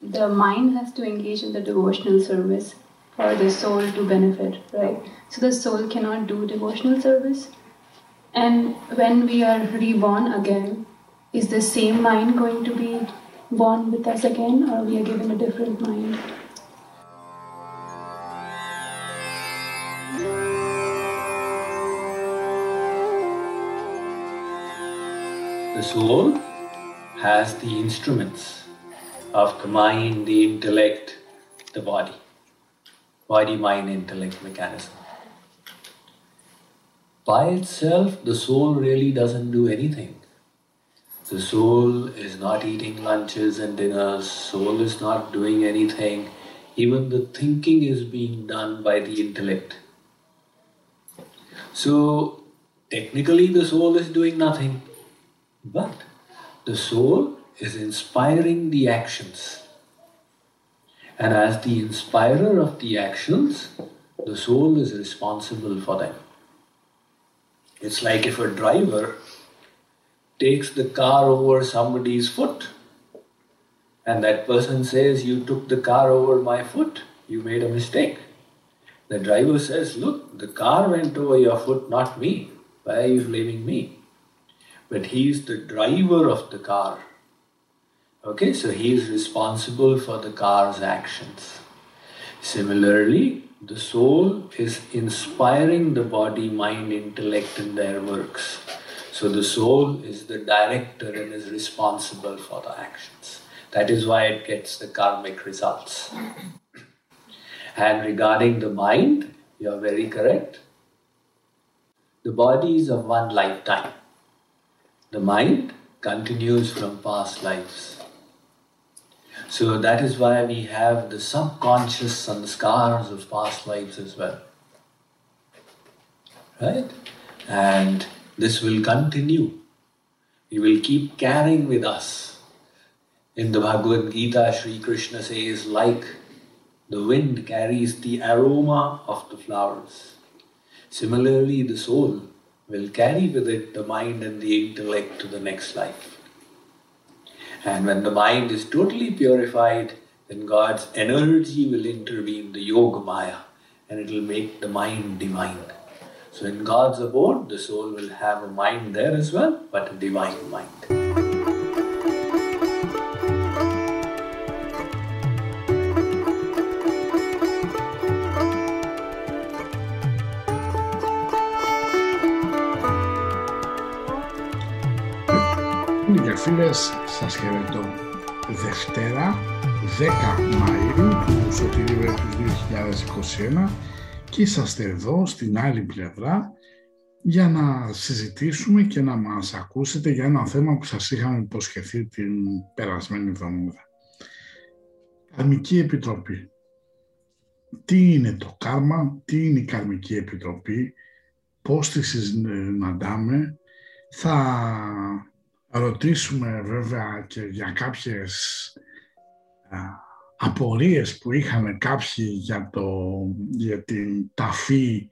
the mind has to engage in the devotional service for the soul to benefit, right? So the soul cannot do devotional service. And when we are reborn again, is the same mind going to be born with us again, or we are given a different mind? The soul has the instruments of the mind, the intellect, the body. Body, mind, intellect mechanism. By itself, the soul really doesn't do anything. The soul is not eating lunches and dinners, soul is not doing anything. Even the thinking is being done by the intellect. So, technically, the soul is doing nothing. But the soul is inspiring the actions. And as the inspirer of the actions, the soul is responsible for them. It's like if a driver takes the car over somebody's foot and that person says, You took the car over my foot, you made a mistake. The driver says, Look, the car went over your foot, not me. Why are you blaming me? But he's the driver of the car. Okay, so he is responsible for the car's actions. Similarly, the soul is inspiring the body, mind, intellect in their works. So the soul is the director and is responsible for the actions. That is why it gets the karmic results. and regarding the mind, you are very correct. The body is of one lifetime. The mind continues from past lives. So that is why we have the subconscious and the scars of past lives as well. Right? And this will continue. We will keep carrying with us. In the Bhagavad Gita, Sri Krishna says, like the wind carries the aroma of the flowers. Similarly, the soul will carry with it the mind and the intellect to the next life. And when the mind is totally purified, then God's energy will intervene, the Yoga Maya, and it will make the mind divine. So in God's abode, the soul will have a mind there as well, but a divine mind. Φίλες, σας χαιρετώ. Δευτέρα, 10 Μαΐου του Σωτηρίου έτους 2021 και είσαστε εδώ στην άλλη πλευρά για να συζητήσουμε και να μας ακούσετε για ένα θέμα που σας είχαμε υποσχεθεί την περασμένη εβδομάδα. Καρμική Επιτροπή. Τι είναι το κάρμα, τι είναι η Καρμική Επιτροπή, πώς τη συναντάμε, θα ρωτήσουμε βέβαια και για κάποιες α, απορίες που είχαν κάποιοι για, το, για την ταφή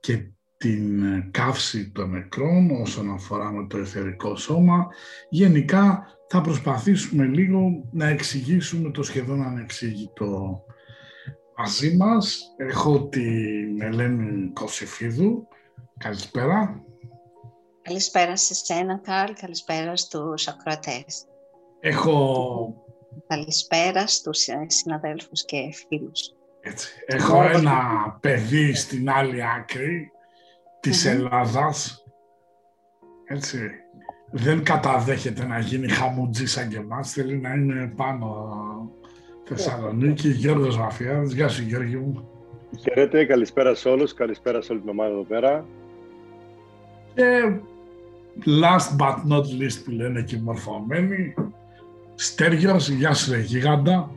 και την καύση των νεκρών όσον αφορά με το εθερικό σώμα. Γενικά θα προσπαθήσουμε λίγο να εξηγήσουμε το σχεδόν ανεξήγητο μαζί μας. Έχω την Ελένη Κωσεφίδου. Καλησπέρα. Καλησπέρα σε σένα, Καρλ. Καλησπέρα στους ακροατές. Έχω... Καλησπέρα στους συναδέλφους και φίλους. Έτσι. Έχω ένα παιδί στην άλλη άκρη της mm Ελλάδας. Έτσι. Δεν καταδέχεται να γίνει χαμουτζής σαν και εμάς. Θέλει να είναι πάνω Θεσσαλονίκη. Γιώργος Βαφιάδης. Γεια σου Γιώργη μου. Χαίρετε, καλησπέρα σε όλους, καλησπέρα σε όλη την ομάδα εδώ πέρα. Και last but not least που λένε και οι μορφωμένοι, Στέργιος, γεια σου ρε γίγαντα.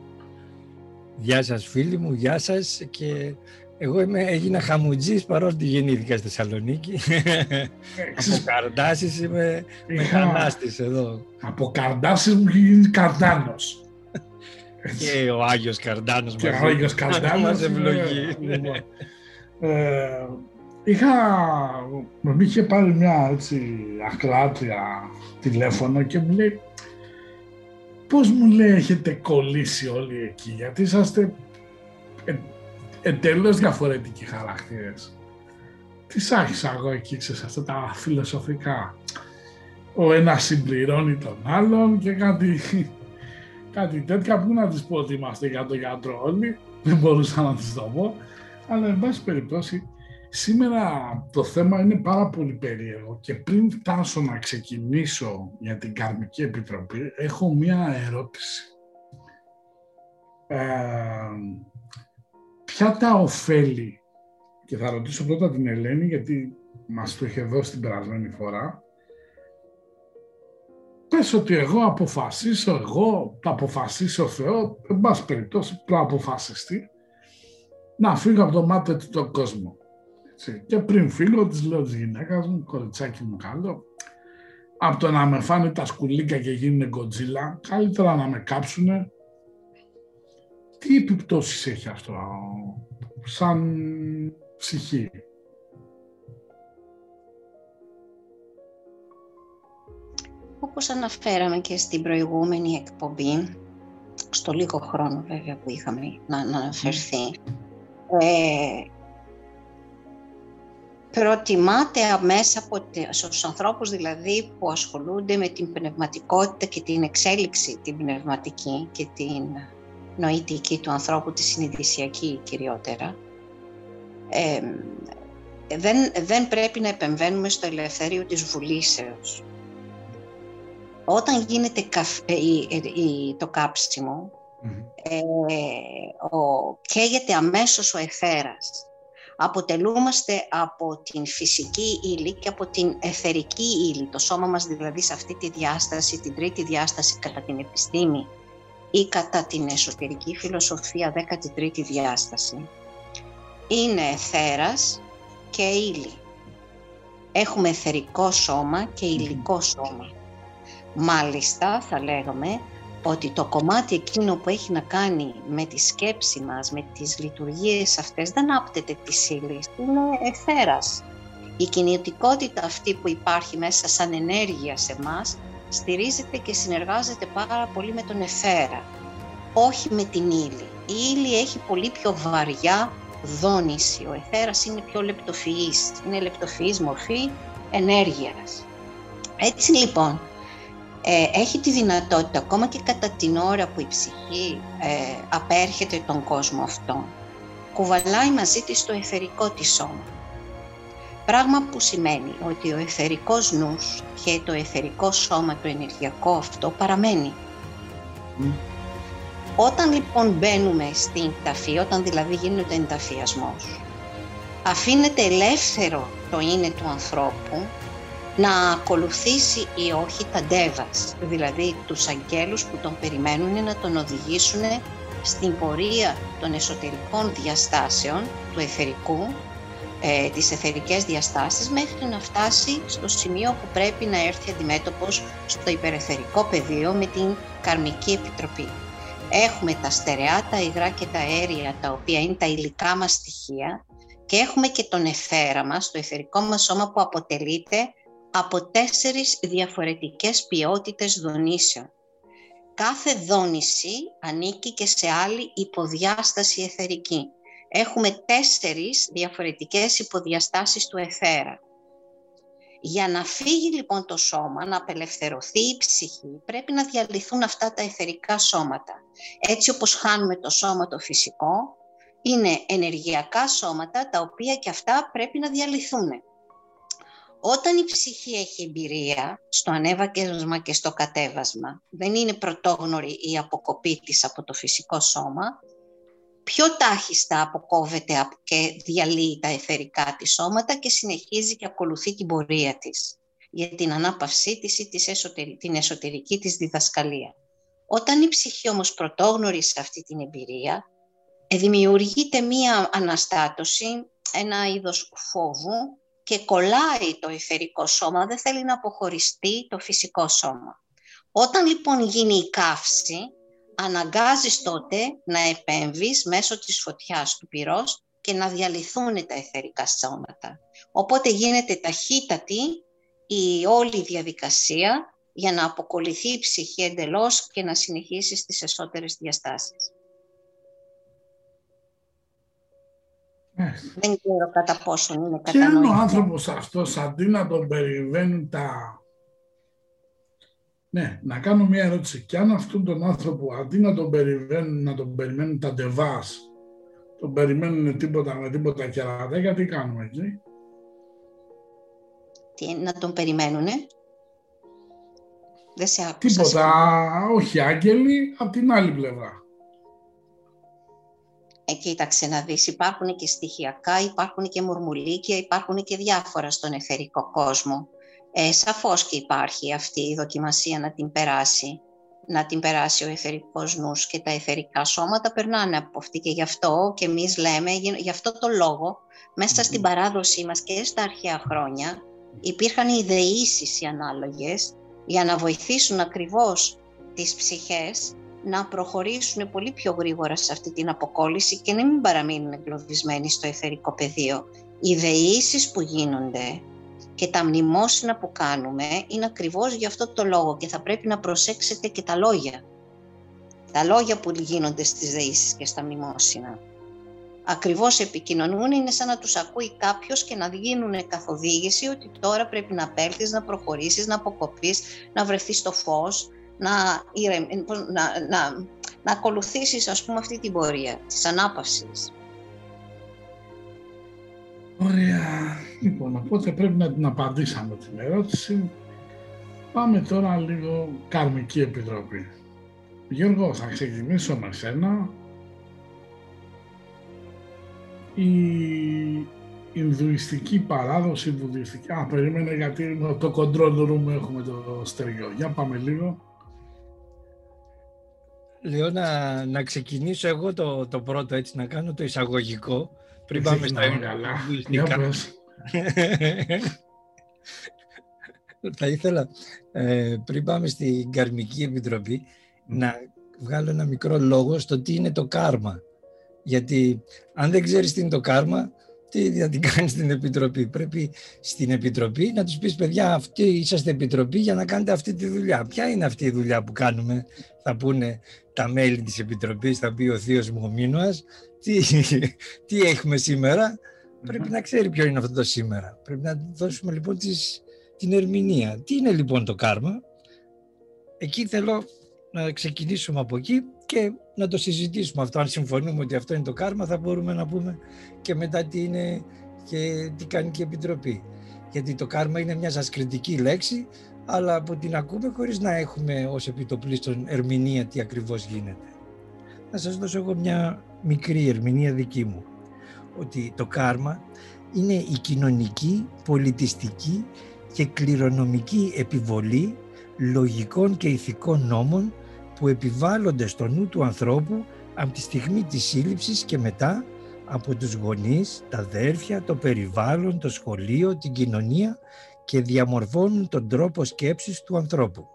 Γεια σας φίλοι μου, γεια σας και εγώ είμαι, έγινα χαμουτζής παρότι γεννήθηκα στη Θεσσαλονίκη. από καρδάσεις είμαι Είχα... εδώ. Από καρδάσεις μου έχει γίνει καρδάνος. και ο Άγιος Καρδάνος και ο Άγιος Καρδάνος μας ευλογεί. Λοιπόν, ε, Είχα, με είχε πάρει μια έτσι ακλάτρια τηλέφωνο και μου λέει πώς μου λέει έχετε κολλήσει όλοι εκεί, γιατί είσαστε ε, εντελώς διαφορετικοί χαρακτήρες. Τι σ' άρχισα εγώ εκεί, ξέρεις, αυτά τα φιλοσοφικά. Ο ένας συμπληρώνει τον άλλον και κάτι, κάτι τέτοια που να της πω ότι είμαστε για τον γιατρό όλοι, δεν μπορούσα να της το πω, αλλά εν πάση περιπτώσει σήμερα το θέμα είναι πάρα πολύ περίεργο και πριν φτάσω να ξεκινήσω για την Καρμική Επιτροπή έχω μία ερώτηση. Ε, ποια τα ωφέλη, και θα ρωτήσω πρώτα την Ελένη γιατί μας το είχε δώσει την περασμένη φορά, πες ότι εγώ αποφασίσω, εγώ θα αποφασίσω ο Θεό, εν πάση περιπτώσει, πρέπει αποφασιστεί, να φύγω από το μάτι του τον κόσμο. Και πριν φύγω, της λέω της γυναίκας μου, κοριτσάκι μου καλό, από το να με φάνε τα σκουλίκια και γίνουν κοντζίλα, καλύτερα να με κάψουνε. Τι επιπτώσεις έχει αυτό σαν ψυχή; Όπως αναφέραμε και στην προηγούμενη εκπομπή, στο λίγο χρόνο βέβαια που είχαμε να, να αναφερθεί, ε, προτιμάται μέσα από στους ανθρώπους δηλαδή που ασχολούνται με την πνευματικότητα και την εξέλιξη την πνευματική και την νοητική του ανθρώπου, τη συνειδησιακή κυριότερα. Ε, δεν, δεν πρέπει να επεμβαίνουμε στο ελευθέριο της βουλήσεως. Όταν γίνεται ε, το κάψιμο, ε, ο, καίγεται αμέσως ο εθέρας αποτελούμαστε από την φυσική ύλη και από την εθερική ύλη, το σώμα μας δηλαδή σε αυτή τη διάσταση, την τρίτη διάσταση κατά την επιστήμη ή κατά την εσωτερική φιλοσοφία, 13η διάσταση, είναι εθέρας και ύλη. Έχουμε εθερικό σώμα και υλικό σώμα. Μάλιστα, θα λέγαμε, ότι το κομμάτι εκείνο που έχει να κάνει με τη σκέψη μας, με τις λειτουργίες αυτές, δεν άπτεται της ύλη, είναι εθέρας. Η κινητικότητα αυτή που υπάρχει μέσα σαν ενέργεια σε μας, στηρίζεται και συνεργάζεται πάρα πολύ με τον εθέρα, όχι με την ύλη. Η ύλη έχει πολύ πιο βαριά δόνηση, ο εθέρας είναι πιο λεπτοφυής, είναι λεπτοφυής μορφή ενέργειας. Έτσι λοιπόν, ε, έχει τη δυνατότητα ακόμα και κατά την ώρα που η ψυχή ε, απέρχεται τον κόσμο αυτό, κουβαλάει μαζί της το εθερικό της σώμα. Πράγμα που σημαίνει ότι ο εθερικός νους και το εθερικό σώμα, το ενεργειακό αυτό, παραμένει. Όταν λοιπόν μπαίνουμε στην ταφή, όταν δηλαδή γίνεται ενταφιασμός, αφήνεται ελεύθερο το είναι του ανθρώπου να ακολουθήσει ή όχι τα ντέβας, δηλαδή τους αγγέλους που τον περιμένουν να τον οδηγήσουν στην πορεία των εσωτερικών διαστάσεων του εθερικού, ε, τις εθερικές διαστάσεις, μέχρι να φτάσει στο σημείο που πρέπει να έρθει αντιμέτωπος στο υπερεθερικό πεδίο με την καρμική επιτροπή. Έχουμε τα στερεά, τα υγρά και τα αέρια, τα οποία είναι τα υλικά μας στοιχεία και έχουμε και τον εθέρα μας, το εθερικό μας σώμα που αποτελείται από τέσσερις διαφορετικές ποιότητες δονήσεων. Κάθε δόνηση ανήκει και σε άλλη υποδιάσταση εθερική. Έχουμε τέσσερις διαφορετικές υποδιαστάσεις του εθέρα. Για να φύγει λοιπόν το σώμα, να απελευθερωθεί η ψυχή, πρέπει να διαλυθούν αυτά τα εθερικά σώματα. Έτσι όπως χάνουμε το σώμα το φυσικό, είναι ενεργειακά σώματα τα οποία και αυτά πρέπει να διαλυθούν. Όταν η ψυχή έχει εμπειρία στο ανέβακεσμα και στο κατέβασμα, δεν είναι πρωτόγνωρη η αποκοπή της από το φυσικό σώμα, πιο τάχιστα αποκόβεται και διαλύει τα εθερικά της σώματα και συνεχίζει και ακολουθεί την πορεία της για την ανάπαυσή της ή την εσωτερική της διδασκαλία. Όταν η ψυχή όμως πρωτόγνωρη σε αυτή την εμπειρία, δημιουργείται μία αναστάτωση, ένα είδος φόβου και κολλάει το εθερικό σώμα, δεν θέλει να αποχωριστεί το φυσικό σώμα. Όταν λοιπόν γίνει η καύση, αναγκάζεις τότε να επέμβεις μέσω της φωτιάς του πυρός και να διαλυθούν τα εθερικά σώματα. Οπότε γίνεται ταχύτατη η όλη διαδικασία για να αποκολληθεί η ψυχή εντελώς και να συνεχίσει στις εσωτερικές διαστάσεις. Δεν ξέρω κατά πόσο είναι Και αν ο κατανοητό. άνθρωπος αυτός αντί να τον περιβαίνουν τα... Ναι, να κάνω μια ερώτηση. Και αν αυτόν τον άνθρωπο αντί να τον περιμένουν, να τον περιμένουν τα ντεβάς, τον περιμένουν τίποτα με τίποτα κερατάκια, τι κάνουμε εκεί. Τι, να τον περιμένουνε; Δεν σε άκουσα. Τίποτα, όχι άγγελοι, από την άλλη πλευρά. Ε, κοίταξε να δεις, υπάρχουν και στοιχειακά, υπάρχουν και μουρμουλίκια, υπάρχουν και διάφορα στον εθερικό κόσμο. Ε, σαφώς και υπάρχει αυτή η δοκιμασία να την περάσει, να την περάσει ο εθερικός νους και τα εθερικά σώματα περνάνε από αυτή και γι' αυτό και εμείς λέμε, γι' γι' αυτό το λόγο, μέσα στην παράδοσή μας και στα αρχαία χρόνια, υπήρχαν οι ιδεήσεις οι ανάλογες για να βοηθήσουν ακριβώς τις ψυχές να προχωρήσουν πολύ πιο γρήγορα σε αυτή την αποκόλληση και να μην παραμείνουν εγκλωβισμένοι στο εθερικό πεδίο. Οι δεήσεις που γίνονται και τα μνημόσυνα που κάνουμε είναι ακριβώς για αυτό το λόγο και θα πρέπει να προσέξετε και τα λόγια. Τα λόγια που γίνονται στις δεήσεις και στα μνημόσυνα. Ακριβώς επικοινωνούν, είναι σαν να τους ακούει κάποιος και να γίνουν καθοδήγηση ότι τώρα πρέπει να απέλθεις, να προχωρήσεις, να αποκοπείς, να βρεθείς στο φως, να, ηρεμ- πώς- να, να, να ακολουθήσεις ας πούμε αυτή την πορεία της ανάπαυσης. Ωραία. Λοιπόν, οπότε πρέπει να την απαντήσαμε την ερώτηση. Πάμε τώρα λίγο καρμική επιτροπή. Γιώργο, θα ξεκινήσω με σένα. Η Ινδουιστική παράδοση, η βουδιστική... Α, περίμενε γιατί το control room έχουμε το στερεό. Για πάμε λίγο. Λέω να, να ξεκινήσω εγώ το, το πρώτο έτσι, να κάνω το εισαγωγικό πριν πάμε στα Ξεκινάμε καλά. Για Ινδουιστικά. πες. Θα ήθελα ε, πριν πάμε στην Καρμική Επιτροπή να βγάλω ένα μικρό λόγο στο τι είναι το κάρμα. Γιατί αν δεν ξέρεις τι είναι το κάρμα, τι θα την κάνεις στην Επιτροπή; Πρέπει στην Επιτροπή να τους πεις παιδιά αυτοί είσαστε Επιτροπή για να κάνετε αυτή τη δουλειά. Ποια είναι αυτή η δουλειά που κάνουμε, θα πούνε τα μέλη της Επιτροπής, θα πει ο θείος μου ο Μίνωας, τι, τι έχουμε σήμερα, πρέπει να ξέρει ποιο είναι αυτό το σήμερα. Πρέπει να δώσουμε λοιπόν τις, την ερμηνεία. Τι είναι λοιπόν το κάρμα; Εκεί θέλω να ξεκινήσουμε από εκεί και να το συζητήσουμε αυτό. Αν συμφωνούμε ότι αυτό είναι το κάρμα θα μπορούμε να πούμε και μετά τι είναι και τι κάνει και η Επιτροπή. Γιατί το κάρμα είναι μια σασκριτική λέξη αλλά που την ακούμε χωρίς να έχουμε ως επιτοπλίστων ερμηνεία τι ακριβώς γίνεται. Να σας δώσω εγώ μια μικρή ερμηνεία δική μου. Ότι το κάρμα είναι η κοινωνική, πολιτιστική και κληρονομική επιβολή λογικών και ηθικών νόμων που επιβάλλονται στο νου του ανθρώπου από τη στιγμή της σύλληψης και μετά από τους γονείς, τα αδέρφια, το περιβάλλον, το σχολείο, την κοινωνία και διαμορφώνουν τον τρόπο σκέψης του ανθρώπου.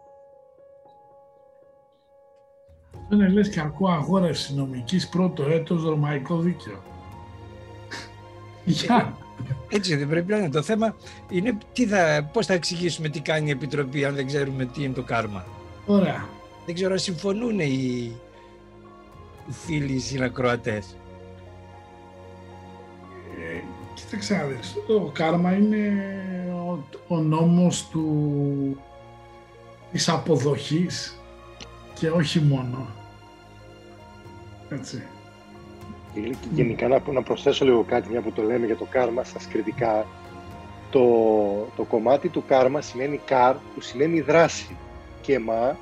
Δεν είναι λες και ακούω αγόρευση νομικής πρώτο έτος ρωμαϊκό δίκαιο. Για. Έτσι δεν πρέπει να είναι. Το θέμα είναι τι θα, πώς θα εξηγήσουμε τι κάνει η Επιτροπή αν δεν ξέρουμε τι είναι το κάρμα. Ωραία. Δεν ξέρω αν συμφωνούν οι, οι φίλοι οι συνακροατές. Ε, κοίταξε να δεις. Το κάρμα είναι ο, ο νόμος του, της αποδοχής και όχι μόνο. Έτσι. Και Γενικά να, να προσθέσω λίγο κάτι, μια που το λέμε για το κάρμα στα σκριτικά. Το, το κομμάτι του κάρμα σημαίνει καρ, που σημαίνει δράση και μα, ε,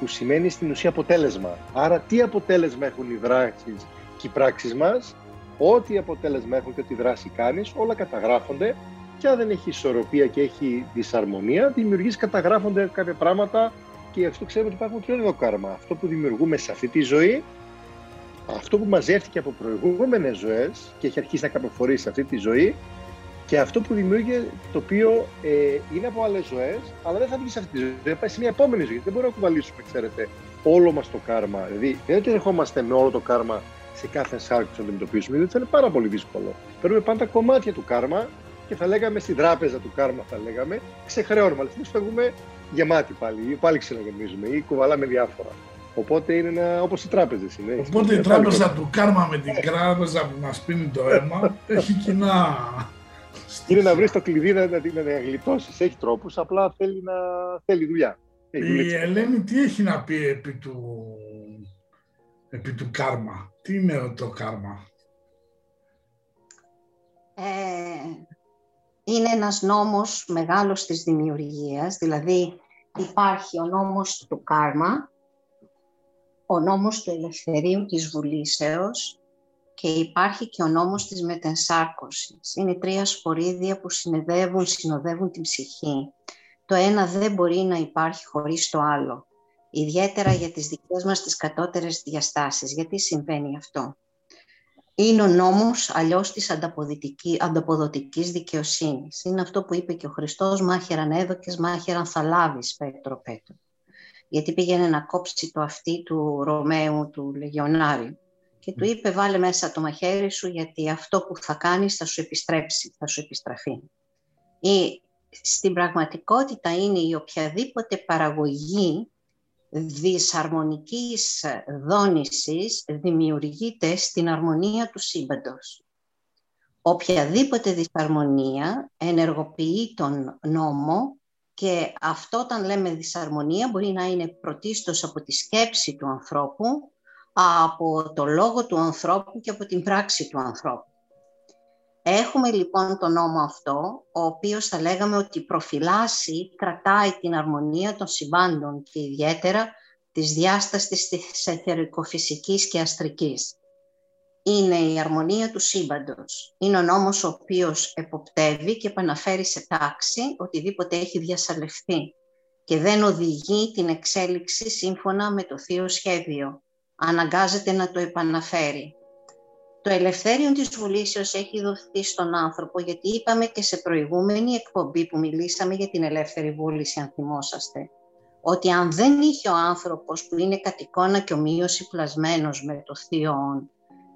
που σημαίνει στην ουσία αποτέλεσμα. Άρα τι αποτέλεσμα έχουν οι δράσεις και οι πράξεις μας, ό,τι αποτέλεσμα έχουν και ό,τι δράση κάνεις, όλα καταγράφονται και αν δεν έχει ισορροπία και έχει δυσαρμονία, δημιουργείς, καταγράφονται κάποια πράγματα και γι' αυτό ξέρουμε ότι υπάρχουν τριών ειδών κάρμα. Αυτό που δημιουργούμε σε αυτή τη ζωή, αυτό που μαζεύτηκε από προηγούμενες ζωές και έχει αρχίσει να καρποφορεί σε αυτή τη ζωή και αυτό που δημιούργησε το οποίο ε, είναι από άλλες ζωές, αλλά δεν θα βγει σε αυτή τη ζωή, θα πάει σε μια επόμενη ζωή. Δεν μπορούμε να κουβαλήσουμε, ξέρετε, όλο μας το κάρμα. Δηλαδή, δεν είναι ότι ερχόμαστε με όλο το κάρμα σε κάθε σάρκο να αντιμετωπίσουμε, διότι θα είναι πάρα πολύ δύσκολο. Παίρνουμε πάντα κομμάτια του κάρμα και θα λέγαμε στην τράπεζα του κάρμα, θα λέγαμε, ξεχρεώνουμε. Αλλά εμεί φεύγουμε γεμάτη πάλι, ή πάλι ξαναγεμίζουμε, ή κουβαλάμε διάφορα. Οπότε είναι ένα, όπως οι τράπεζες είναι. Οπότε η τράπεζα του κάρμα με την τράπεζα που μας πίνει το αίμα έχει κοινά. Είναι να βρεις το κλειδί να, να, να γλιτώσεις. Έχει τρόπους, απλά θέλει, να, θέλει δουλειά. Η Ελένη τι έχει να πει επί του, επί του κάρμα; Τι είναι το κάρμα; Ε, είναι ένας νόμος μεγάλος της δημιουργίας, δηλαδή υπάρχει ο νόμος του κάρμα, ο νόμος του ελευθερίου της βουλήσεως και υπάρχει και ο νόμος της μετενσάρκωσης. Είναι τρία σπορίδια που συνεδεύουν, συνοδεύουν την ψυχή. Το ένα δεν μπορεί να υπάρχει χωρίς το άλλο. Ιδιαίτερα για τις δικές μας τις κατώτερες διαστάσεις. Γιατί συμβαίνει αυτό; Είναι ο νόμος αλλιώς της ανταποδοτικής δικαιοσύνης. Είναι αυτό που είπε και ο Χριστός, μάχεραν έδοκες, μάχεραν θα λάβεις, Πέτρο Πέτρο. Γιατί πήγαινε να κόψει το αυτί του Ρωμαίου, του Λεγιονάριου. Και του είπε βάλε μέσα το μαχαίρι σου γιατί αυτό που θα κάνεις θα σου επιστρέψει, θα σου επιστραφεί. Ή στην πραγματικότητα είναι η οποιαδήποτε παραγωγή δυσαρμονικής δόνησης δημιουργείται στην αρμονία του σύμπαντος. Οποιαδήποτε δυσαρμονία ενεργοποιεί τον νόμο και αυτό όταν λέμε δυσαρμονία μπορεί να είναι πρωτίστως από τη σκέψη του ανθρώπου, από το λόγο του ανθρώπου και από την πράξη του ανθρώπου. Έχουμε λοιπόν τον νόμο αυτό, ο οποίος θα λέγαμε ότι προφυλάσσει, κρατάει την αρμονία των συμβάντων και ιδιαίτερα της διάστασης της εθερικοφυσικής και αστρικής. Είναι η αρμονία του σύμπαντος. Είναι ο νόμος ο οποίος εποπτεύει και επαναφέρει σε τάξη οτιδήποτε έχει διασαλευθεί και δεν οδηγεί την εξέλιξη σύμφωνα με το θείο σχέδιο. Αναγκάζεται να το επαναφέρει. Το ελευθέριο της βουλήσεως έχει δοθεί στον άνθρωπο, γιατί είπαμε και σε προηγούμενη εκπομπή που μιλήσαμε για την ελεύθερη βούληση, αν θυμόσαστε, ότι αν δεν είχε ο άνθρωπος που είναι κατ' εικόνα και ομοίωση πλασμένος με το θείο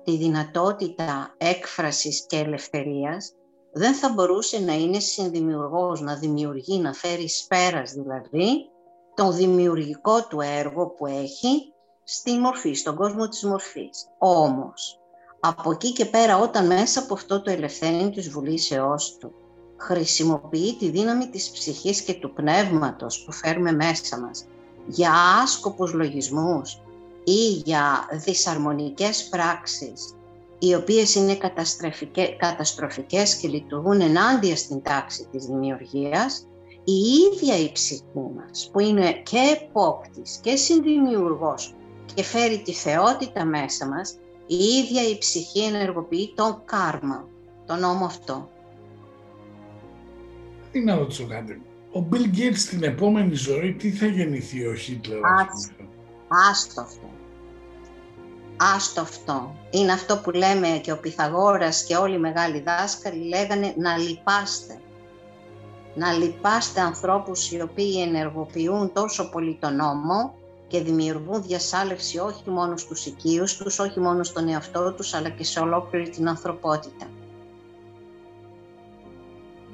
τη δυνατότητα έκφρασης και ελευθερίας, δεν θα μπορούσε να είναι συνδημιουργός, να δημιουργεί, να φέρει σπέρας δηλαδή, το δημιουργικό του έργο που έχει στη μορφή, στον κόσμο της μορφής. Όμως, από εκεί και πέρα όταν μέσα από αυτό το ελευθερίο της βουλήσεώς του χρησιμοποιεί τη δύναμη της ψυχής και του πνεύματος που φέρουμε μέσα μας για άσκοπους λογισμούς ή για δυσαρμονικές πράξεις οι οποίες είναι καταστροφικές και λειτουργούν ενάντια στην τάξη της δημιουργίας, η ίδια η ψυχή μας που είναι και επόπτης και συνδημιουργός και φέρει τη θεότητα μέσα μας, η ίδια η ψυχή ενεργοποιεί το κάρμα, τον νόμο αυτό. Τι να ρωτήσω κάτι. Ο Bill Gates στην επόμενη ζωή τι θα γεννηθεί ο Χίτλερ. Άστο αυτό. Άστο αυτό. Είναι αυτό που λέμε και ο Πυθαγόρας και όλοι οι μεγάλοι δάσκαλοι λέγανε να λυπάστε. Να λυπάστε ανθρώπους οι οποίοι ενεργοποιούν τόσο πολύ τον νόμο και δημιουργούν διασάλευση όχι μόνο στους οικείους τους, όχι μόνο στον εαυτό τους, αλλά και σε ολόκληρη την ανθρωπότητα.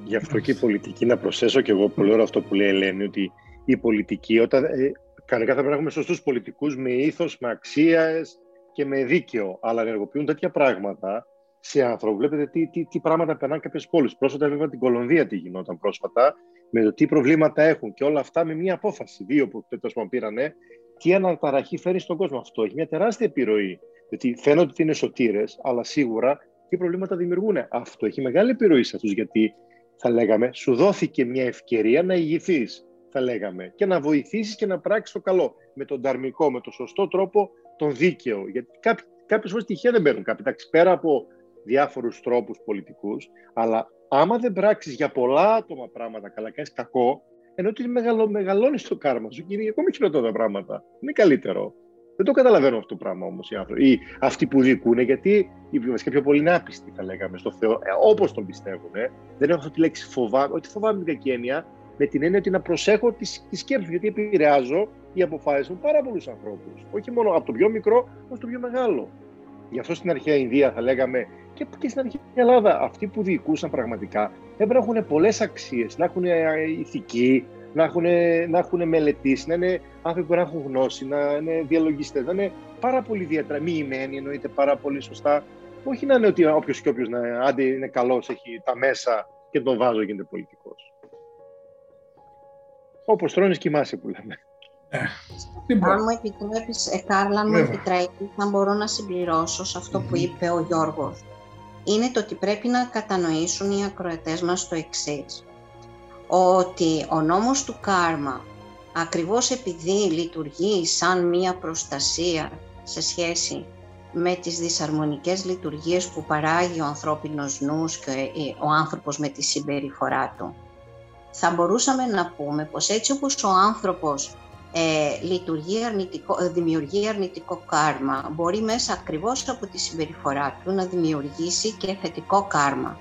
Γι' αυτό και η πολιτική, να προσθέσω και εγώ πολύ ωραίο αυτό που λέει η Ελένη, ότι η πολιτική, όταν, ε, κανονικά θα πρέπει να έχουμε σωστούς πολιτικούς με ήθος, με αξίες και με δίκαιο, αλλά ενεργοποιούν τέτοια πράγματα σε άνθρωπο. Βλέπετε τι, τι, τι πράγματα περνάνε κάποιες πόλεις. Πρόσφατα βέβαια την Κολονδία τι γινόταν πρόσφατα, με το τι προβλήματα έχουν και όλα αυτά με μία απόφαση. Δύο που τέλος πήρανε τι αναταραχή φέρει στον κόσμο. Αυτό έχει μια τεράστια επιρροή. Γιατί φαίνονται ότι είναι σωτήρες, αλλά σίγουρα τι προβλήματα δημιουργούν. Αυτό έχει μεγάλη επιρροή σε αυτούς, γιατί θα λέγαμε, σου δόθηκε μια ευκαιρία να ηγηθείς, θα λέγαμε, και να βοηθήσεις και να πράξεις το καλό. Με τον ταρμικό, με τον σωστό τρόπο, τον δίκαιο. Γιατί κάποιες φορές τυχαία δεν παίρνουν κάποιοι. Εντάξει, πέρα από διάφορους τρόπους πολιτικούς, αλλά άμα δεν πράξεις για πολλά άτομα πράγματα καλά, κάνεις κακό, ενώ ότι μεγαλώ, μεγαλώνεις το κάρμα σου και είναι ακόμη χειρότερα πράγματα. Είναι καλύτερο. Δεν το καταλαβαίνω αυτό το πράγμα όμως οι άνθρωποι. Ή αυτοί που δικούν, γιατί οι βασικά πιο πολύ είναι άπιστοι, θα λέγαμε, στο Θεό, ε, όπως τον πιστεύουν. Ε. Δεν έχω αυτή τη λέξη φοβάμαι, ότι φοβάμαι την κακή έννοια, με την έννοια ότι να προσέχω τη, τη σκέψη μου, γιατί επηρεάζω οι αποφάσεις μου πάρα πολλούς ανθρώπους. Όχι μόνο από το πιο μικρό ως το πιο μεγάλο. Γι' αυτό στην αρχαία Ινδία θα λέγαμε και, και στην αρχαία Ελλάδα αυτοί που διοικούσαν πραγματικά έπρεπε να έχουν πολλές αξίες, να έχουν ε, ηθική, να έχουν, να έχουν μελετήσει, να είναι άνθρωποι που να έχουν γνώση, να είναι διαλογιστές, να είναι πάρα πολύ διατραμιημένοι, εννοείται πάρα πολύ σωστά. Όχι να είναι ότι όποιος και όποιος να άντε είναι καλός, έχει τα μέσα και τον βάζω γίνεται πολιτικός. Όπως τρώνες κοιμάσαι που λέμε. Ε, αν μου επιτρέπεις, ε, Κάρλα, αν μου επιτρέπεις, θα μπορώ να συμπληρώσω σε αυτό που είπε ο Γιώργος. Είναι το ότι πρέπει να κατανοήσουν οι ακροατές μας το εξής. Ότι ο νόμος του κάρμα, ακριβώς επειδή λειτουργεί σαν μία προστασία σε σχέση με τις δυσαρμονικές λειτουργίες που παράγει ο ανθρώπινος νους και ο άνθρωπος με τη συμπεριφορά του. Θα μπορούσαμε να πούμε πως έτσι όπως ο άνθρωπος ε, λειτουργεί αρνητικό, ε, δημιουργεί αρνητικό κάρμα, μπορεί μέσα ακριβώς από τη συμπεριφορά του να δημιουργήσει και θετικό κάρμα.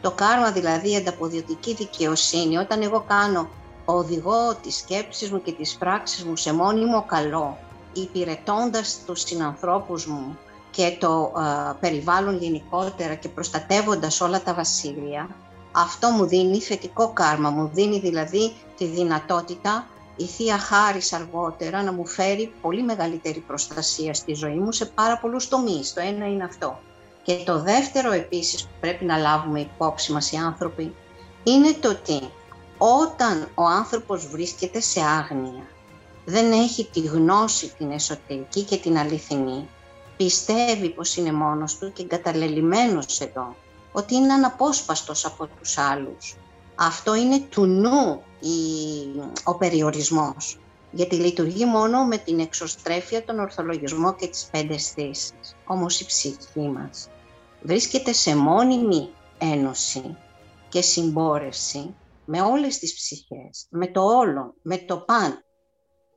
Το κάρμα δηλαδή η ανταποδοτική δικαιοσύνη, όταν εγώ κάνω οδηγώ τις σκέψεις μου και τις πράξεις μου σε μόνιμο καλό, υπηρετώντας τους συνανθρώπους μου και το ε, περιβάλλον γενικότερα και προστατεύοντας όλα τα βασίλεια, αυτό μου δίνει θετικό κάρμα, μου δίνει δηλαδή τη δυνατότητα η Θεία Χάρης αργότερα να μου φέρει πολύ μεγαλύτερη προστασία στη ζωή μου σε πάρα πολλούς τομείς. Το ένα είναι αυτό. Και το δεύτερο επίσης που πρέπει να λάβουμε υπόψη μας οι άνθρωποι είναι το ότι όταν ο άνθρωπος βρίσκεται σε άγνοια, δεν έχει τη γνώση την εσωτερική και την αληθινή, πιστεύει πως είναι μόνος του και εγκαταλελειμμένος εδώ, ότι είναι αναπόσπαστος από τους άλλους. Αυτό είναι του νου ο περιορισμός, γιατί λειτουργεί μόνο με την εξωστρέφεια, τον ορθολογισμό και τις πέντε αισθήσεις. Όμως η ψυχή μας βρίσκεται σε μόνιμη ένωση και συμπόρευση με όλες τις ψυχές, με το όλο, με το παν.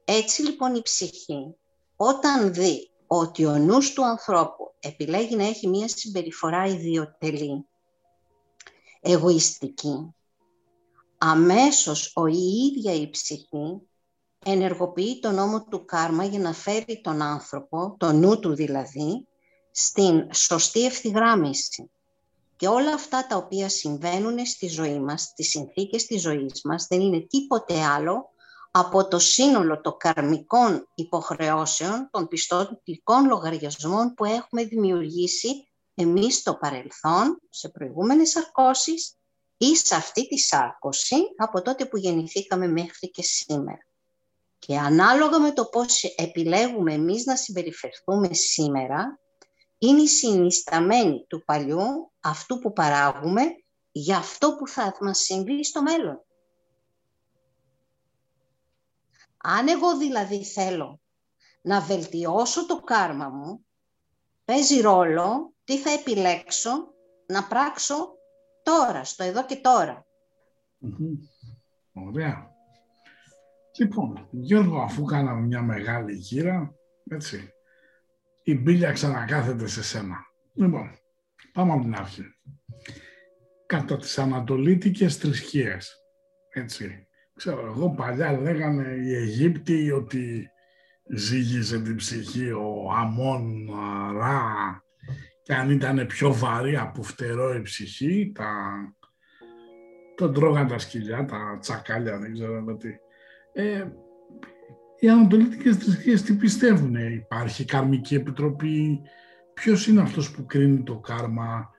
Έτσι λοιπόν η ψυχή, όταν δει ότι ο νους του ανθρώπου επιλέγει να έχει μία συμπεριφορά ιδιωτελή, εγωιστική, αμέσως ο η ίδια η ψυχή ενεργοποιεί τον νόμο του κάρμα για να φέρει τον άνθρωπο, το νου του δηλαδή, στην σωστή ευθυγράμμιση. Και όλα αυτά τα οποία συμβαίνουν στη ζωή μας, στις συνθήκες της ζωής μας, δεν είναι τίποτε άλλο από το σύνολο των καρμικών υποχρεώσεων, των πιστοτικών λογαριασμών που έχουμε δημιουργήσει εμείς στο παρελθόν, σε προηγούμενες αρκώσεις ή σε αυτή τη σάρκωση από τότε που γεννηθήκαμε μέχρι και σήμερα. Και ανάλογα με το πώς επιλέγουμε εμείς να συμπεριφερθούμε σήμερα, είναι η συνισταμένη του παλιού, αυτού που παράγουμε, για αυτό που θα μας συμβεί στο μέλλον. Αν εγώ δηλαδή θέλω να βελτιώσω το κάρμα μου, παίζει ρόλο τι θα επιλέξω να πράξω τώρα, στο εδώ και τώρα. Ωραία. Λοιπόν, Γιώργο, αφού κάναμε μια μεγάλη γύρα, έτσι, η μπίλια ξανακάθεται σε σένα. Λοιπόν, πάμε από την αρχή. Κατά τις ανατολίτικες θρησκείες, έτσι. Ξέρω εγώ, παλιά λέγανε οι Αιγύπτιοι ότι ζήγιζε την ψυχή ο Αμών Ρα και αν ήταν πιο βαρύ από φτερό η ψυχή, τα... τον τρώγαν τα σκυλιά, τα τσακάλια, δεν ξέρω τι. Ε, οι ανατολίτικες θρησκείες τι πιστεύουν, υπάρχει καρμική επιτροπή, ποιος είναι αυτός που κρίνει το κάρμα,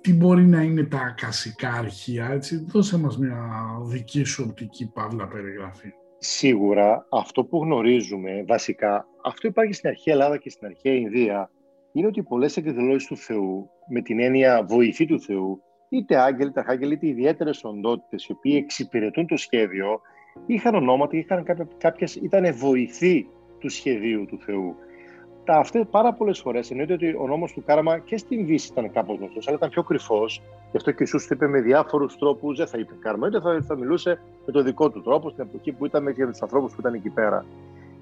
τι μπορεί να είναι τα ακασικά αρχεία, έτσι, δώσε μας μια δική σου οπτική παύλα περιγραφή. Σίγουρα αυτό που γνωρίζουμε βασικά, αυτό υπάρχει στην αρχαία Ελλάδα και στην αρχαία Ινδία, είναι ότι πολλές εκδηλώσει του Θεού, με την έννοια βοηθή του Θεού, είτε άγγελοι, είτε αρχάγγελοι, είτε ιδιαίτερες οντότητες, οι οποίοι εξυπηρετούν το σχέδιο, είχαν ονόματα, είχαν κάποιες, ήταν βοηθοί του σχεδίου του Θεού. Τα αυτές πάρα πολλές φορές εννοείται ότι ο νόμος του Κάρμα και στην Δύση ήταν κάπως γνωστός, αλλά ήταν πιο κρυφός. Γι' αυτό και ο Ιησούς είπε με διάφορους τρόπους, δεν θα είπε Κάρμα, είτε θα, θα μιλούσε με τον δικό του τρόπο στην εποχή που ήταν και με τους ανθρώπους που ήταν εκεί πέρα.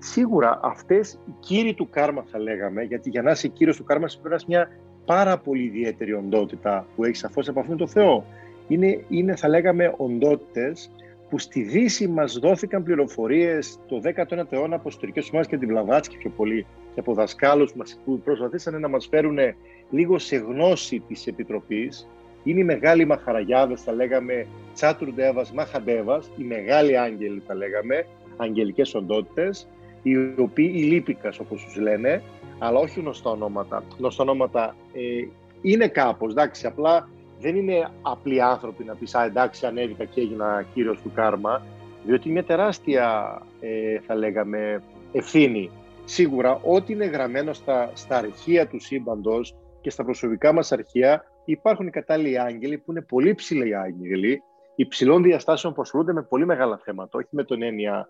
Σίγουρα αυτές οι κύριοι του κάρμα θα λέγαμε, γιατί για να είσαι κύριος του κάρμας πρέπει να είσαι μια πάρα πολύ ιδιαίτερη οντότητα που έχεις σαφώς επαφή με τον Θεό. Είναι, είναι θα λέγαμε οντότητες που στη Δύση μας δόθηκαν πληροφορίες το 19ο αιώνα από ιστορικές ομάδες και την Βλαβάτσκι πιο πολύ και από δασκάλους που προσπαθήσαν να μας φέρουν λίγο σε γνώση της Επιτροπής Είναι οι μεγάλοι μαχαραγιάδες, θα λέγαμε τσάτουρντέβας, μαχαντέβας, οι μεγάλοι άγγελοι θα λέγαμε, αγγελικές οντότητες, οι οποίοι, οι λύπικας όπως τους λένε, αλλά όχι γνωστά ονόματα. Γνωστά ονόματα ε, είναι κάπως, εντάξει, απλά δεν είναι απλοί άνθρωποι να πεις «Α, εντάξει, ανέβηκα και έγινα κύριος του κάρμα», διότι είναι μια τεράστια, ε, θα λέγαμε, ευθύνη. Σίγουρα, ό,τι είναι γραμμένο στα, στα αρχεία του σύμπαντος και στα προσωπικά μας αρχεία, υπάρχουν οι κατάλληλοι άγγελοι που είναι πολύ ψηλοί άγγελοι, υψηλών διαστάσεων που ασχολούνται με πολύ μεγάλα θέματα, όχι με τον έννοια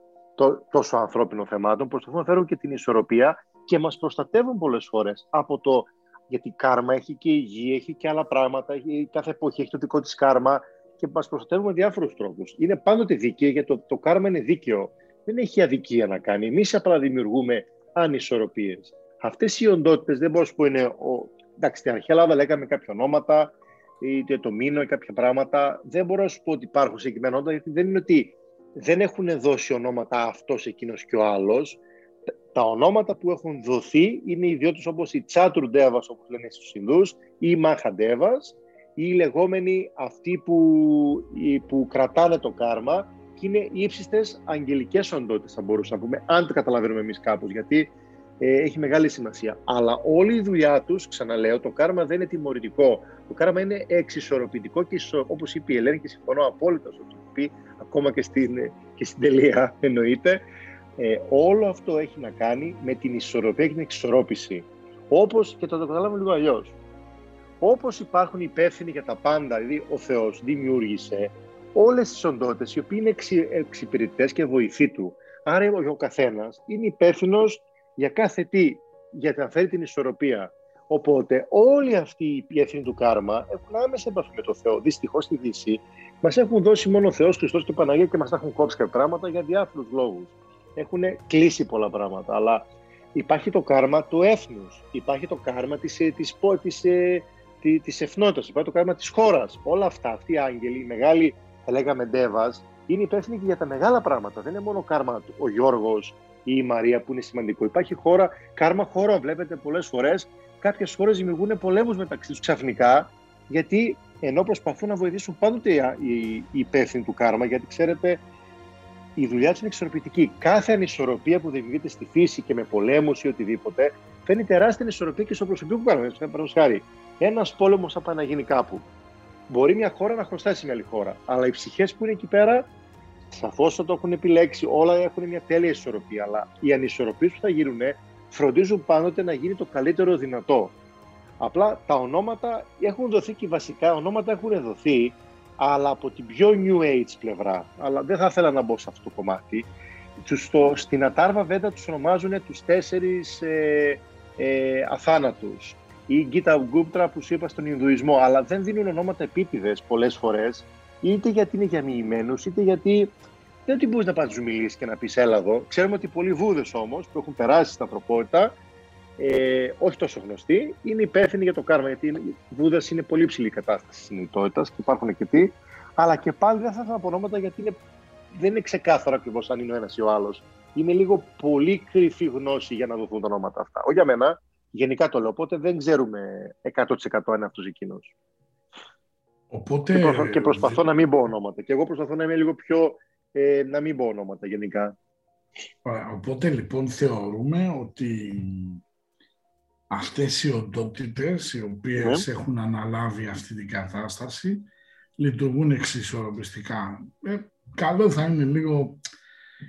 τόσο ανθρώπινων θεμάτων, προσπαθούν να φέρουν και την ισορροπία και μας προστατεύουν πολλές φορές από το γιατί κάρμα έχει και υγεία, έχει και άλλα πράγματα, έχει, κάθε εποχή έχει το δικό της κάρμα και μας προστατεύουν με διάφορους τρόπους. Είναι πάντοτε δίκαιο γιατί το, το κάρμα είναι δίκαιο. Δεν έχει αδικία να κάνει. Εμείς απλά δημιουργούμε ανισορροπίες. Αυτές οι οντότητες δεν μπορώ να σου πω είναι... Ο... Εντάξει, στην αρχαία Ελλάδα λέγαμε κάποια ονόματα, είτε το μήνο ή κάποια πράγματα. Δεν μπορώ να σου πω ότι υπάρχουν συγκεκριμένα ονόματα, γιατί δεν είναι ότι δεν έχουν δώσει ονόματα αυτός, εκείνος και ο άλλος. Τα ονόματα που έχουν δοθεί είναι ιδιότητες όπως η Τσάτουρ Ντέβας, όπως λένε στους Ινδούς, ή η Μαχαντέβας, ή οι λεγόμενοι αυτοί που, που κρατάνε το κάρμα και είναι ύψιστες αγγελικές οντότητες, θα μπορούσαμε να πούμε, αν το καταλαβαίνουμε εμείς κάπως, γιατί ε, έχει μεγάλη σημασία. Αλλά όλη η δουλειά τους, ξαναλέω, το κάρμα δεν είναι τιμωρητικό. Το κάρμα είναι εξισορροπητικό και όπως είπε η Ελένη και συμφωνώ απόλυτα στο πει, ακόμα και στην, και στην τελεία εννοείται, ε, όλο αυτό έχει να κάνει με την ισορροπία και την εξισορρόπηση. Όπως και το καταλάβουμε λίγο αλλιώς. Όπως υπάρχουν υπεύθυνοι για τα πάντα, δηλαδή ο Θεός δημιούργησε όλες τις οντότητες οι οποίοι είναι εξυπηρετητές και βοηθοί του. Άρα ο καθένας είναι υπεύθυνος για κάθε τι, για να φέρει την ισορροπία. Οπότε όλοι αυτοί οι υπεύθυνοι του κάρμα έχουν άμεση επαφή με τον Θεό. Δυστυχώς στη Δύση μας έχουν δώσει μόνο ο Θεός Χριστός και Παναγία και μας τα έχουν κόψει κάποια πράγματα για διάφορους λόγους έχουν κλείσει πολλά πράγματα. Αλλά υπάρχει το κάρμα του έθνους, υπάρχει το κάρμα της, ε, της, της, ε, της, της ευνότητας, υπάρχει το κάρμα της χώρας. Όλα αυτά, αυτοί οι άγγελοι, οι μεγάλοι, θα λέγαμε ντέβας, είναι υπεύθυνοι και για τα μεγάλα πράγματα. Δεν είναι μόνο κάρμα ο Γιώργος ή η Μαρία που είναι σημαντικό. Υπάρχει χώρα, κάρμα χώρα, βλέπετε πολλές φορές, κάποιες χώρες δημιουργούν πολέμους μεταξύ τους ξαφνικά, γιατί ενώ προσπαθούν να βοηθήσουν πάντοτε οι υπεύθυνοι του κάρμα, γιατί ξέρετε, η δουλειά τους είναι εξορροπητική. Κάθε ανισορροπία που δημιουργείται στη φύση και με πολέμους ή οτιδήποτε φαίνει τεράστια ανισορροπία και στο προσωπικό που κάνουμε. Παραδείγματος χάρη, ένας πόλεμος θα πάει να γίνει κάπου. Μπορεί μια χώρα να χρωστάει σε μια άλλη χώρα. Αλλά οι ψυχές που είναι εκεί πέρα, σαφώς θα το έχουν επιλέξει. Όλα έχουν μια τέλεια ισορροπία. Αλλά οι ανισορροπίες που θα γίνουν φροντίζουν πάντοτε να γίνει το καλύτερο δυνατό. Απλά τα ονόματα έχουν δοθεί και βασικά ονόματα έχουν δοθεί αλλά από την πιο New Age πλευρά. Αλλά δεν θα ήθελα να μπω σε αυτό το κομμάτι. Τους, στο, στην Ατάρβα Βέντα τους ονομάζουν τους τέσσερις ε, ε, αθάνατους ή Γκίτα Γκούπτρα που σου είπα στον Ινδουισμό, αλλά δεν δίνουν ονόματα επίτηδες πολλές φορές, είτε γιατί είναι για μοιημένους, είτε γιατί δεν ότι μπορείς να πας μιλήσεις και να πεις έλα εδώ. Ξέρουμε ότι πολλοί βούδες όμως που έχουν περάσει στην ανθρωπότητα ε, όχι τόσο γνωστοί, είναι υπεύθυνοι για το κάρμα. Γιατί η Βούδα είναι πολύ ψηλή κατάσταση συνειδητότητας και υπάρχουν αρκετοί. Αλλά και πάλι δεν θα ήθελα από ονόματα γιατί είναι, δεν είναι ξεκάθαρο ακριβώς αν είναι ο ένας ή ο άλλος. Είναι λίγο πολύ κρυφή γνώση για να δοθούν τα ονόματα αυτά. Όχι για μένα, γενικά το λέω. Οπότε δεν ξέρουμε 100% αν είναι αυτός εκείνος. Οπότε... Και, προσπαθώ, και προσπαθώ να μην πω ονόματα. Και εγώ προσπαθώ να είμαι λίγο πιο. Ε, να μην πω ονόματα γενικά. Οπότε λοιπόν θεωρούμε ότι αυτές οι οντότητες οι οποίες ναι. έχουν αναλάβει αυτή την κατάσταση λειτουργούν εξισορροπιστικά. Ε, καλό θα είναι λίγο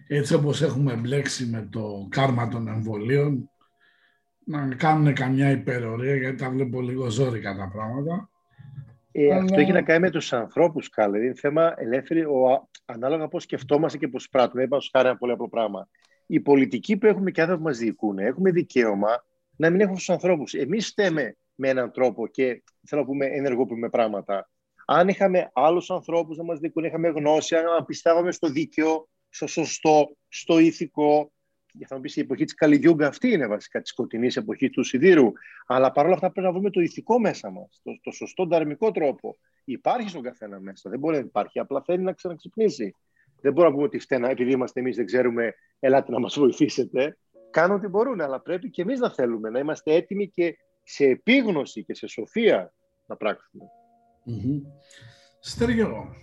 έτσι όπως έχουμε μπλέξει με το κάρμα των εμβολίων να κάνουν καμιά υπερορία γιατί τα βλέπω λίγο ζώρικα τα πράγματα. Ε, Αυτό έχει να κάνει με τους ανθρώπους, καλά. Είναι θέμα ελεύθερη, ο, ανάλογα πώς σκεφτόμαστε και πώς πράττουμε. Είπα σου χάρη ένα πολύ απλό πράγμα. Οι πολιτικοί που έχουμε και άνθρωποι που μας διοικούν έχουμε δικαίωμα να μην έχουν τους ανθρώπους. Εμείς φταίμε με έναν τρόπο και θέλω να πούμε ενεργοποιούμε πράγματα. Αν είχαμε άλλους ανθρώπους να μας δείχνουν, είχαμε γνώση, αν πιστεύαμε στο δίκαιο, στο σωστό, στο ηθικό. Για να μου πεις η εποχή της Καλλιδιούγκα αυτή είναι βασικά της σκοτεινής εποχής του Σιδήρου. Αλλά παρόλα αυτά πρέπει να βρούμε το ηθικό μέσα μας, το, το σωστό νταρμικό τρόπο. Υπάρχει στον καθένα μέσα. Δεν μπορεί να υπάρχει. Απλά θέλει να ξαναξυπνήσει. Δεν μπορούμε να πούμε ότι φταίνα επειδή είμαστε εμείς, δεν ξέρουμε, ελάτε να μας βοηθήσετε κάνουν ό,τι μπορούν, αλλά πρέπει και εμείς να θέλουμε, να είμαστε έτοιμοι και σε επίγνωση και σε σοφία να πράξουμε. Στέργιο,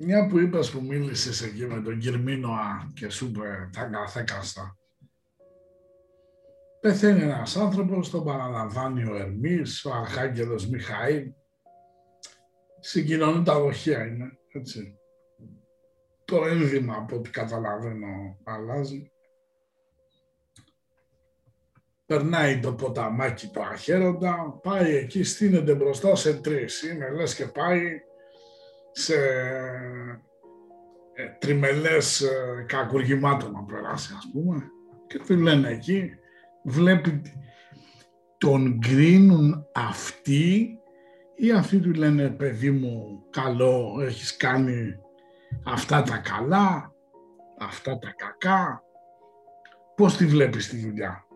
μια που είπες που μίλησες εκεί με τον Κυρμίνοα και σου είπε τα καθέκαστα. Πεθαίνει ένας άνθρωπος, τον παραλαμβάνει ο Ερμής, ο Αρχάγγελος Μιχαήλ. Συγκοινωνούν τα δοχεία είναι, έτσι. Το ένδυμα από ό,τι καταλαβαίνω αλλάζει. Περνάει το ποταμάκι του αχαίροντα, πάει εκεί, στείνεται μπροστά σε τρεις. Είναι λες και πάει σε ε, τριμελές ε, κακουργημάτων να περάσει, ας πούμε. Και του λένε εκεί, βλέπει τον κρίνουν αυτοί ή αυτοί του λένε παιδί μου καλό έχεις κάνει αυτά τα καλά, αυτά τα κακά. Πώς τη βλέπεις τη δουλειά;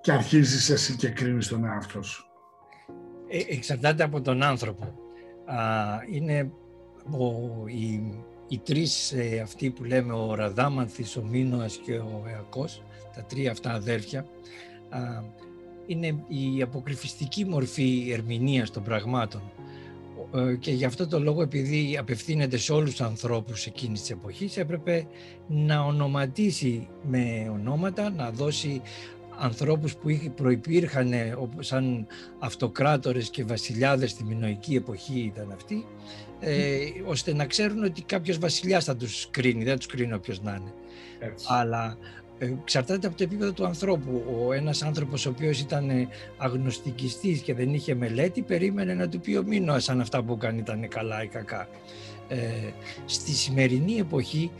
Και αρχίζεις εσύ και κρίνεις τον εαυτό σου. Ε, εξαρτάται από τον άνθρωπο. Είναι ο, οι, οι τρεις ε, αυτοί που λέμε ο Ραδάμανθης, ο Μίνωας και ο Εακός, τα τρία αυτά αδέρφια, α, είναι η αποκρυφιστική μορφή ερμηνείας των πραγμάτων. Ε, και γι' αυτό το λόγο επειδή απευθύνεται σε όλους τους ανθρώπους εκείνης της εποχής έπρεπε να ονοματίσει με ονόματα, να δώσει ανθρώπους που προϋπήρχαν σαν αυτοκράτορες και βασιλιάδες στη μινοϊκή εποχή ήταν αυτοί ε, ώστε να ξέρουν ότι κάποιος βασιλιάς θα τους κρίνει, δεν τους κρίνει όποιος να είναι. Αλλά ε, εξαρτάται από το επίπεδο του ανθρώπου. Ο ένας άνθρωπος ο οποίος ήταν αγνωστικιστής και δεν είχε μελέτη περίμενε να του πει ο Μίνωας αν αυτά που κάνει ήταν καλά ή κακά. Ε, στη σημερινή εποχή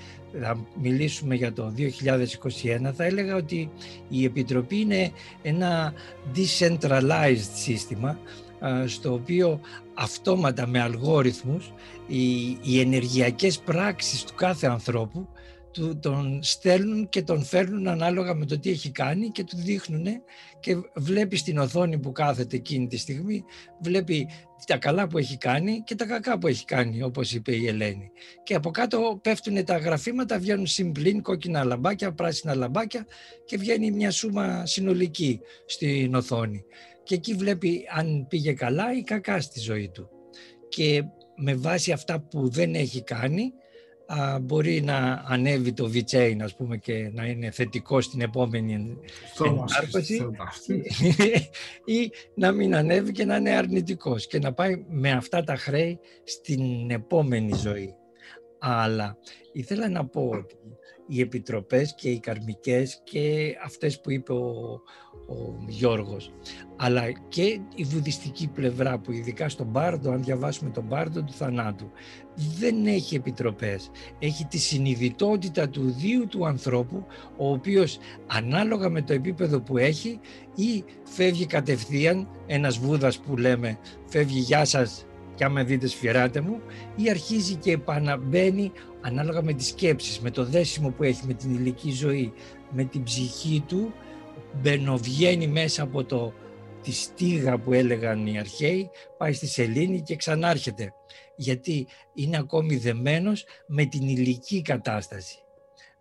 θα μιλήσουμε για το 2021 θα έλεγα ότι η Επιτροπή είναι ένα decentralized σύστημα στο οποίο αυτόματα με αλγόριθμους οι, οι ενεργειακές πράξεις του κάθε ανθρώπου του, τον στέλνουν και τον φέρνουν ανάλογα με το τι έχει κάνει και του δείχνουν και βλέπει στην οθόνη που κάθεται εκείνη τη στιγμή, βλέπει τα καλά που έχει κάνει και τα κακά που έχει κάνει, όπως είπε η Ελένη. Και από κάτω πέφτουν τα γραφήματα, βγαίνουν συμπλήν, κόκκινα λαμπάκια, πράσινα λαμπάκια και βγαίνει μια σούμα συνολική στην οθόνη. Και εκεί βλέπει αν πήγε καλά ή κακά στη ζωή του. Και με βάση αυτά που δεν έχει κάνει, α, μπορεί να ανέβει το VChain ας πούμε και να είναι θετικό στην επόμενη ενάρκωση ή να μην ανέβει και να είναι αρνητικός και να πάει με αυτά τα χρέη στην επόμενη ζωή. Αλλά ήθελα να πω ότι οι επιτροπές και οι καρμικές και αυτές που είπε ο, ο Γιώργος. Αλλά και η βουδιστική πλευρά που ειδικά στον Μπάρντο αν διαβάσουμε τον Μπάρντο του θανάτου δεν έχει επιτροπές. Έχει τη συνειδητότητα του δίου του ανθρώπου ο οποίος ανάλογα με το επίπεδο που έχει ή φεύγει κατευθείαν ένας βούδας που λέμε φεύγει γεια σας και άμα δείτε σφυράτε μου ή αρχίζει και επαναμπαίνει ανάλογα με τις σκέψεις, με το δέσιμο που έχει με την ηλική ζωή, με την ψυχή του μπαινοβγαίνει μέσα από το, τη στίγα που έλεγαν οι αρχαίοι, πάει στη σελήνη και ξανάρχεται. Γιατί είναι ακόμη δεμένος με την ηλική κατάσταση.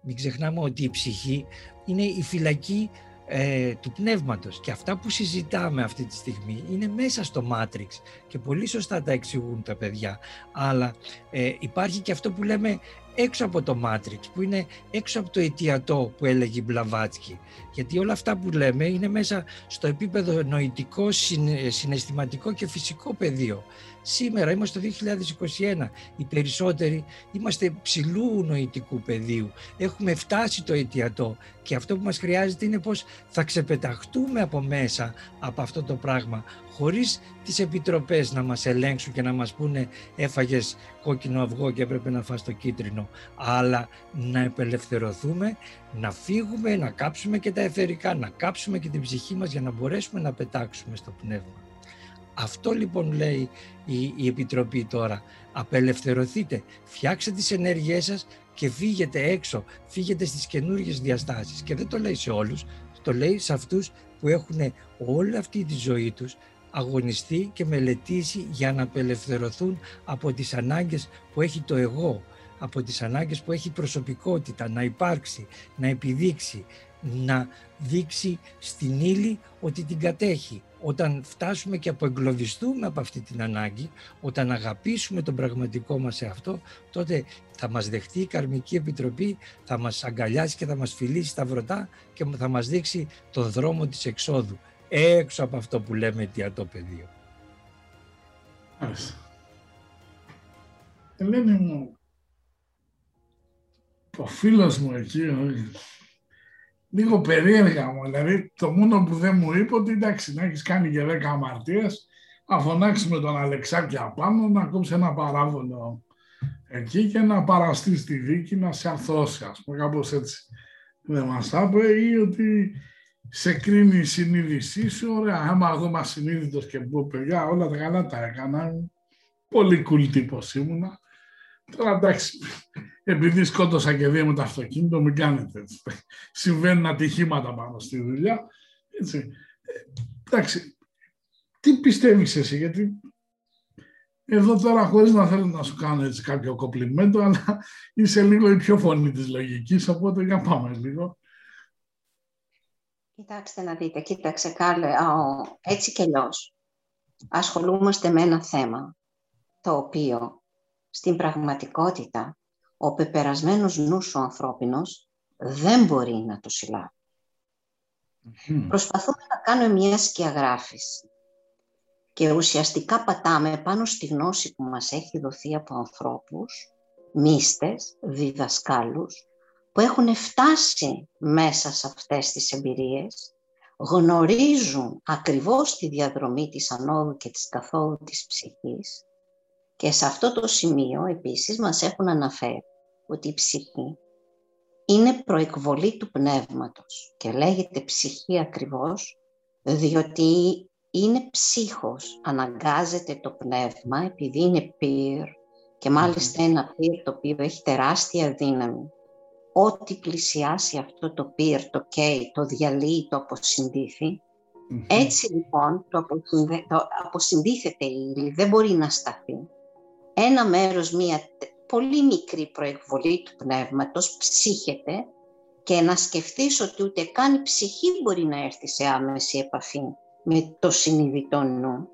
Μην ξεχνάμε ότι η ψυχή είναι η φυλακή ε, του πνεύματος. Και αυτά που συζητάμε αυτή τη στιγμή είναι μέσα στο Matrix και πολύ σωστά τα εξηγούν τα παιδιά. Αλλά ε, υπάρχει και αυτό που λέμε έξω από το Matrix που είναι έξω από το αιτιατό που έλεγε η Μπλαβάτσκι. Γιατί όλα αυτά που λέμε είναι μέσα στο επίπεδο νοητικό, συναισθηματικό και φυσικό πεδίο Σήμερα είμαστε το 2021. Οι περισσότεροι είμαστε ψηλού νοητικού πεδίου. Έχουμε φτάσει το αιτιατό και αυτό που μας χρειάζεται είναι πως θα ξεπεταχτούμε από μέσα από αυτό το πράγμα χωρίς τις επιτροπές να μας ελέγξουν και να μας πούνε έφαγες κόκκινο αυγό και έπρεπε να φας το κίτρινο αλλά να επελευθερωθούμε, να φύγουμε, να κάψουμε και τα εθερικά, να κάψουμε και την ψυχή μας για να μπορέσουμε να πετάξουμε στο πνεύμα. Αυτό λοιπόν λέει η, η Επιτροπή τώρα. Απελευθερωθείτε, φτιάξτε τις ενέργειές σας και φύγετε έξω, φύγετε στις καινούργιες διαστάσεις. Και δεν το λέει σε όλους, το λέει σε αυτούς που έχουν όλη αυτή τη ζωή τους αγωνιστεί και μελετήσει για να απελευθερωθούν από τις ανάγκες που έχει το εγώ, από τις ανάγκες που έχει προσωπικότητα, να υπάρξει, να επιδείξει, να δείξει στην ύλη ότι την κατέχει όταν φτάσουμε και αποεγκλωβιστούμε από αυτή την ανάγκη, όταν αγαπήσουμε τον πραγματικό μας εαυτό, τότε θα μας δεχτεί η Καρμική Επιτροπή, θα μας αγκαλιάσει και θα μας φιλήσει τα βρωτά και θα μας δείξει το δρόμο της εξόδου, έξω από αυτό που λέμε αιτιατό πεδίο. Ελένη μου, ο φίλος μου εκεί, λίγο περίεργα μου. Δηλαδή, το μόνο που δεν μου είπε ότι εντάξει, να έχεις κάνει και 10 αμαρτίες, να φωνάξεις με τον Αλεξάκη απάνω, να κόψεις ένα παράβολο εκεί και να παραστείς στη δίκη, να σε αρθώσει, ας πούμε, κάπως έτσι. Δεν μας τα είπε, ή ότι σε κρίνει η συνείδησή σου. Ωραία, άμα εγώ είμαι ασυνείδητος και πω παιδιά, όλα τα καλά τα έκανα. Πολύ cool τύπος ήμουνα. Τώρα εντάξει, επειδή σκότωσα και δύο με το αυτοκίνητο, μην κάνετε έτσι. Συμβαίνουν ατυχήματα πάνω στη δουλειά. Έτσι. Ε, εντάξει, τι πιστεύεις εσύ, γιατί εδώ τώρα χωρίς να θέλω να σου κάνω έτσι κάποιο κοπλιμέντο, αλλά είσαι λίγο η πιο φωνή της λογικής, οπότε για πάμε λίγο. Κοιτάξτε να δείτε, κοίταξε Κάρλε, έτσι και αλλιώς. ασχολούμαστε με ένα θέμα το οποίο στην πραγματικότητα ο πεπερασμένος νους ο ανθρώπινος δεν μπορεί να το συλλάβει. Προσπαθούμε να κάνουμε μια σκιαγράφηση και ουσιαστικά πατάμε πάνω στη γνώση που μας έχει δοθεί από ανθρώπους, μίστες, διδασκάλους, που έχουν φτάσει μέσα σε αυτές τις εμπειρίες, γνωρίζουν ακριβώς τη διαδρομή της ανόδου και της καθόδου της ψυχής και σε αυτό το σημείο επίσης μας έχουν αναφέρει ότι η ψυχή είναι προεκβολή του πνεύματος. Και λέγεται ψυχή ακριβώς διότι είναι ψύχος, αναγκάζεται το πνεύμα επειδή είναι πυρ και μάλιστα ένα πυρ το οποίο έχει τεράστια δύναμη. Ό,τι πλησιάσει αυτό το πυρ, το καίει, το διαλύει, το αποσυντηθει Έτσι λοιπόν το, το αποσυντήθεται η ύλη, δεν μπορεί να σταθεί ένα μέρος, μία πολύ μικρή προεκβολή του πνεύματος ψύχεται και να σκεφτείς ότι ούτε καν η ψυχή μπορεί να έρθει σε άμεση επαφή με το συνειδητό νου.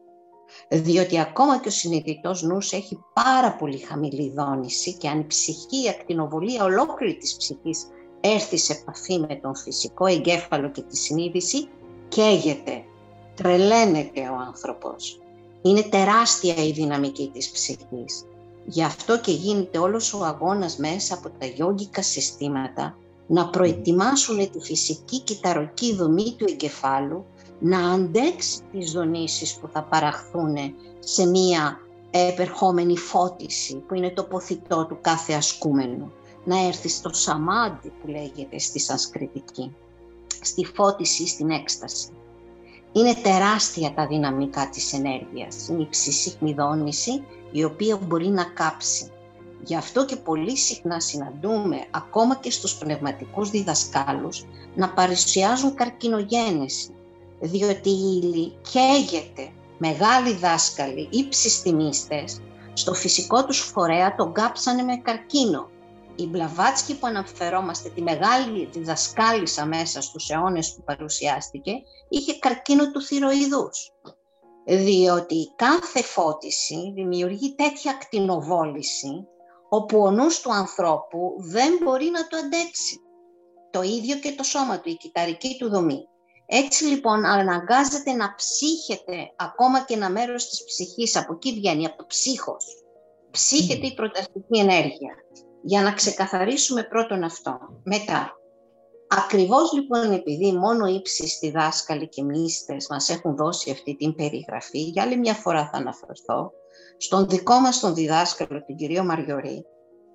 Διότι ακόμα και ο συνειδητός νους έχει πάρα πολύ χαμηλή δόνηση και αν η ψυχή, η ακτινοβολία ολόκληρη της ψυχής έρθει σε επαφή με τον φυσικό εγκέφαλο και τη συνείδηση, καίγεται, τρελαίνεται ο άνθρωπος. Είναι τεράστια η δυναμική της ψυχής. Γι' αυτό και γίνεται όλος ο αγώνας μέσα από τα γιόγκικα συστήματα να προετοιμάσουν τη φυσική κυταροκή δομή του εγκεφάλου να αντέξει τις δονήσεις που θα παραχθούν σε μία επερχόμενη φώτιση που είναι το ποθητό του κάθε ασκούμενου. Να έρθει στο σαμάντι που λέγεται στη σανσκριτική, στη φώτιση, στην έκσταση. Είναι τεράστια τα δυναμικά της ενέργειας. Είναι η ψήσιχνη δόνηση η οποία μπορεί να κάψει. Γι' αυτό και πολύ συχνά συναντούμε ακόμα και στους πνευματικούς διδασκάλους να παρουσιάζουν καρκινογένεση, διότι η ύλη καίγεται. Μεγάλοι δάσκαλοι, ύψιστημίστες, στο φυσικό τους φορέα τον κάψανε με καρκίνο η Μπλαβάτσκι που αναφερόμαστε, τη μεγάλη διδασκάλισσα μέσα στους αιώνες που παρουσιάστηκε, είχε καρκίνο του θηροειδούς. Διότι κάθε φώτιση δημιουργεί τέτοια ακτινοβόληση, όπου ο νους του ανθρώπου δεν μπορεί να το αντέξει. Το ίδιο και το σώμα του, η κυταρική του δομή. Έτσι λοιπόν αναγκάζεται να ψύχεται ακόμα και ένα μέρος της ψυχής, από εκεί βγαίνει, από το ψύχος. Ψύχεται η προταστική ενέργεια για να ξεκαθαρίσουμε πρώτον αυτό. Μετά, ακριβώς λοιπόν επειδή μόνο ύψιστοι δάσκαλοι και μίστες μας έχουν δώσει αυτή την περιγραφή, για άλλη μια φορά θα αναφερθώ, στον δικό μας τον διδάσκαλο, τον κύριο Μαριωρή,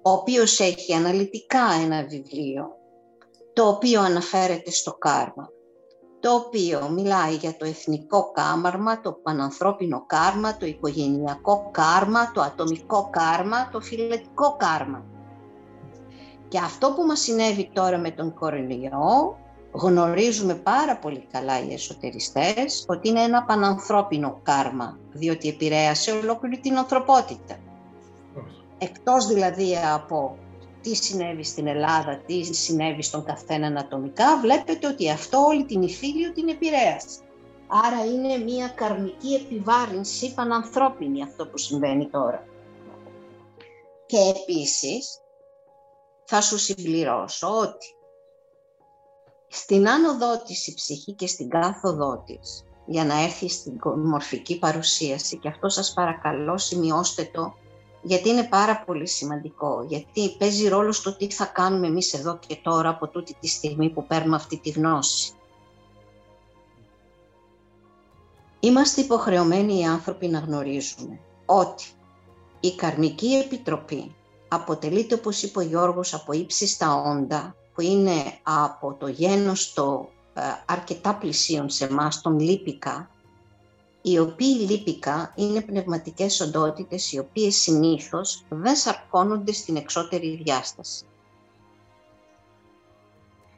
ο οποίος έχει αναλυτικά ένα βιβλίο, το οποίο αναφέρεται στο κάρμα, το οποίο μιλάει για το εθνικό κάμαρμα, το πανανθρώπινο κάρμα, το οικογενειακό κάρμα, το ατομικό κάρμα, το φιλετικό κάρμα. Και αυτό που μας συνέβη τώρα με τον κορονοϊό, γνωρίζουμε πάρα πολύ καλά οι εσωτεριστές ότι είναι ένα πανανθρώπινο κάρμα, διότι επηρέασε ολόκληρη την ανθρωπότητα. Εκτός δηλαδή από τι συνέβη στην Ελλάδα, τι συνέβη στον καθένα ατομικά, βλέπετε ότι αυτό όλη την υφήλιο την επηρέασε. Άρα είναι μια καρμική επιβάρυνση πανανθρώπινη αυτό που συμβαίνει τώρα. Και επίσης θα σου συμπληρώσω ότι στην άνοδό της η ψυχή και στην κάθοδό της για να έρθει στην μορφική παρουσίαση και αυτό σας παρακαλώ σημειώστε το γιατί είναι πάρα πολύ σημαντικό, γιατί παίζει ρόλο στο τι θα κάνουμε εμείς εδώ και τώρα από τούτη τη στιγμή που παίρνουμε αυτή τη γνώση. Είμαστε υποχρεωμένοι οι άνθρωποι να γνωρίζουμε ότι η Καρμική Επιτροπή αποτελείται, όπως είπε ο Γιώργος, από ύψιστα όντα, που είναι από το γένος το ε, αρκετά πλησίον σε εμάς τον Λίπικα, οι οποίοι λίπικα είναι πνευματικές οντότητες οι οποίες συνήθως δεν σαρκώνονται στην εξώτερη διάσταση.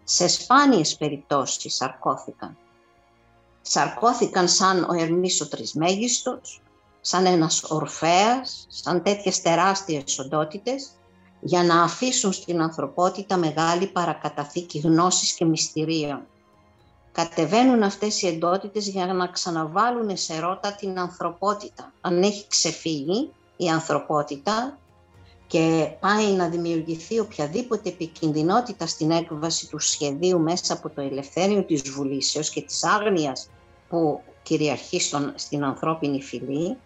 Σε σπάνιες περιπτώσεις σαρκώθηκαν. Σαρκώθηκαν σαν ο Ερμής ο Τρισμέγιστος, σαν ένας Ορφέας, σαν τέτοιες τεράστιες οντότητες, για να αφήσουν στην ανθρωπότητα μεγάλη παρακαταθήκη γνώσης και μυστηρίων κατεβαίνουν αυτές οι εντότητες για να ξαναβάλουν σε ρότα την ανθρωπότητα. Αν έχει ξεφύγει η ανθρωπότητα και πάει να δημιουργηθεί οποιαδήποτε επικινδυνότητα στην έκβαση του σχεδίου μέσα από το ελευθέριο της βουλήσεως και της άγνοιας που κυριαρχεί στον, στην ανθρώπινη φυλή,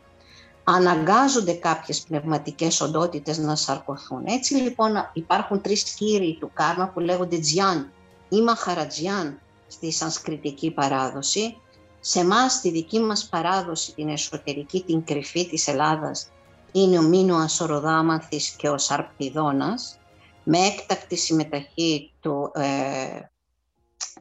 αναγκάζονται κάποιες πνευματικές οντότητες να σαρκωθούν. Έτσι λοιπόν υπάρχουν τρεις κύριοι του κάρμα που λέγονται Τζιάν ή Μαχαρατζιάν, στη σανσκριτική παράδοση. Σε εμάς τη δική μας παράδοση, την εσωτερική, την κρυφή της Ελλάδας, είναι ο Μίνωας ο Ροδάμανθης και ο Σαρπιδόνας, με έκτακτη συμμεταχή του ε,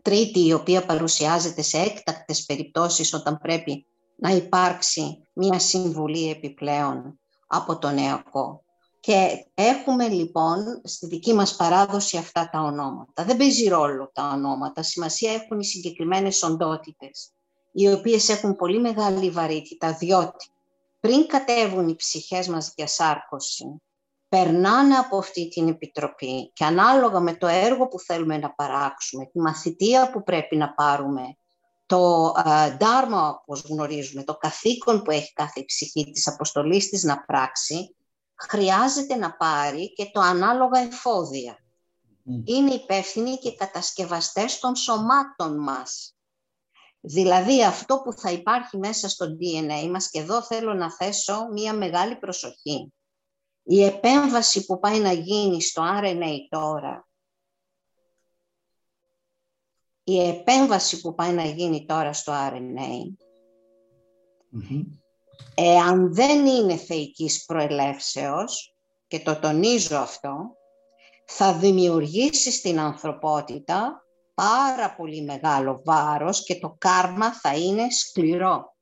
τρίτη, η οποία παρουσιάζεται σε έκτακτες περιπτώσεις όταν πρέπει να υπάρξει μία συμβουλή επιπλέον από τον νεακό. Και έχουμε λοιπόν στη δική μας παράδοση αυτά τα ονόματα. Δεν παίζει ρόλο τα ονόματα, σημασία έχουν οι συγκεκριμένες οντότητες, οι οποίες έχουν πολύ μεγάλη βαρύτητα, διότι πριν κατέβουν οι ψυχές μας για σάρκωση, περνάνε από αυτή την επιτροπή και ανάλογα με το έργο που θέλουμε να παράξουμε, τη μαθητεία που πρέπει να πάρουμε, το ντάρμα, όπως γνωρίζουμε, το καθήκον που έχει κάθε ψυχή της αποστολής της να πράξει, χρειάζεται να πάρει και το ανάλογα εφόδια. Είναι υπεύθυνοι και κατασκευαστές των σωμάτων μας. Δηλαδή αυτό που θα υπάρχει μέσα στο DNA μας και εδώ θέλω να θέσω μία μεγάλη προσοχή. Η επέμβαση που πάει να γίνει στο RNA τώρα, η επέμβαση που πάει να γίνει τώρα στο RNA, Εάν δεν είναι θεϊκής προελεύσεως, και το τονίζω αυτό, θα δημιουργήσει στην ανθρωπότητα πάρα πολύ μεγάλο βάρος και το κάρμα θα είναι σκληρό.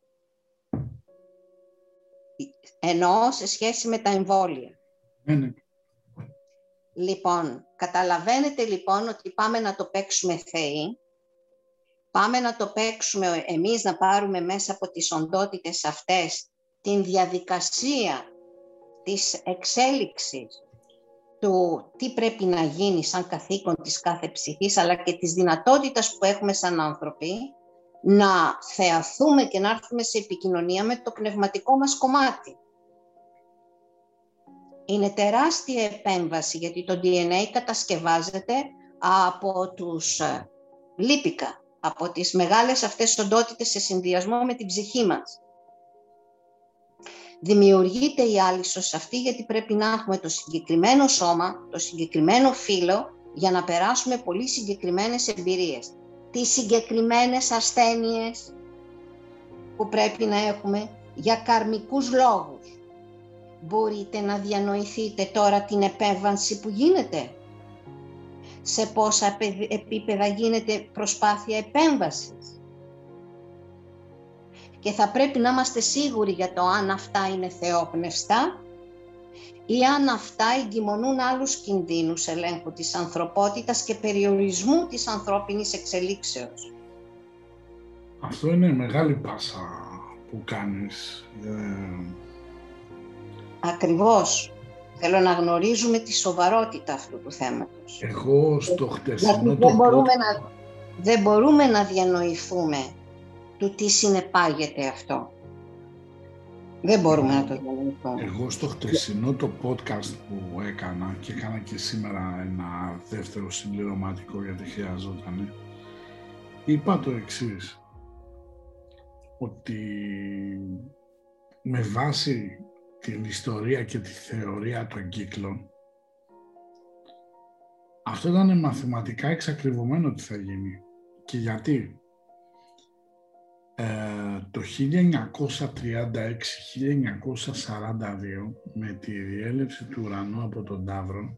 Ενώ σε σχέση με τα εμβόλια. Ναι, ναι. Λοιπόν, καταλαβαίνετε λοιπόν ότι πάμε να το παίξουμε θεοί, πάμε να το παίξουμε εμείς να πάρουμε μέσα από τις οντότητες αυτές την διαδικασία της εξέλιξης του τι πρέπει να γίνει σαν καθήκον της κάθε ψυχής, αλλά και της δυνατότητας που έχουμε σαν άνθρωποι, να θεαθούμε και να έρθουμε σε επικοινωνία με το πνευματικό μας κομμάτι. Είναι τεράστια επέμβαση, γιατί το DNA κατασκευάζεται από τους ε, λίπικα, από τις μεγάλες αυτές οντότητες σε συνδυασμό με την ψυχή μας δημιουργείται η άλυσος αυτή γιατί πρέπει να έχουμε το συγκεκριμένο σώμα, το συγκεκριμένο φύλλο για να περάσουμε πολύ συγκεκριμένες εμπειρίες. Τις συγκεκριμένες ασθένειες που πρέπει να έχουμε για καρμικούς λόγους. Μπορείτε να διανοηθείτε τώρα την επέμβαση που γίνεται. Σε πόσα επίπεδα γίνεται προσπάθεια επέμβασης και θα πρέπει να είμαστε σίγουροι για το αν αυτά είναι θεόπνευστα ή αν αυτά εγκυμονούν άλλους κινδύνους ελέγχου της ανθρωπότητας και περιορισμού της ανθρώπινης εξελίξεως. Αυτό είναι μεγάλη πάσα που κάνεις. Ε... Ακριβώς. Θέλω να γνωρίζουμε τη σοβαρότητα αυτού του θέματος. Εγώ στο χτεσινό δεν, μπορούμε να, δεν μπορούμε να διανοηθούμε του τι συνεπάγεται αυτό. Δεν μπορούμε να το διανοηθούμε. Εγώ στο χτεσινό το podcast που έκανα και έκανα και σήμερα ένα δεύτερο συμπληρωματικό γιατί χρειαζόταν είπα το εξής ότι με βάση την ιστορία και τη θεωρία των κύκλων αυτό ήταν μαθηματικά εξακριβωμένο ότι θα γίνει. Και γιατί; Ε, το 1936-1942 με τη διέλευση του ουρανού από τον Ταύρο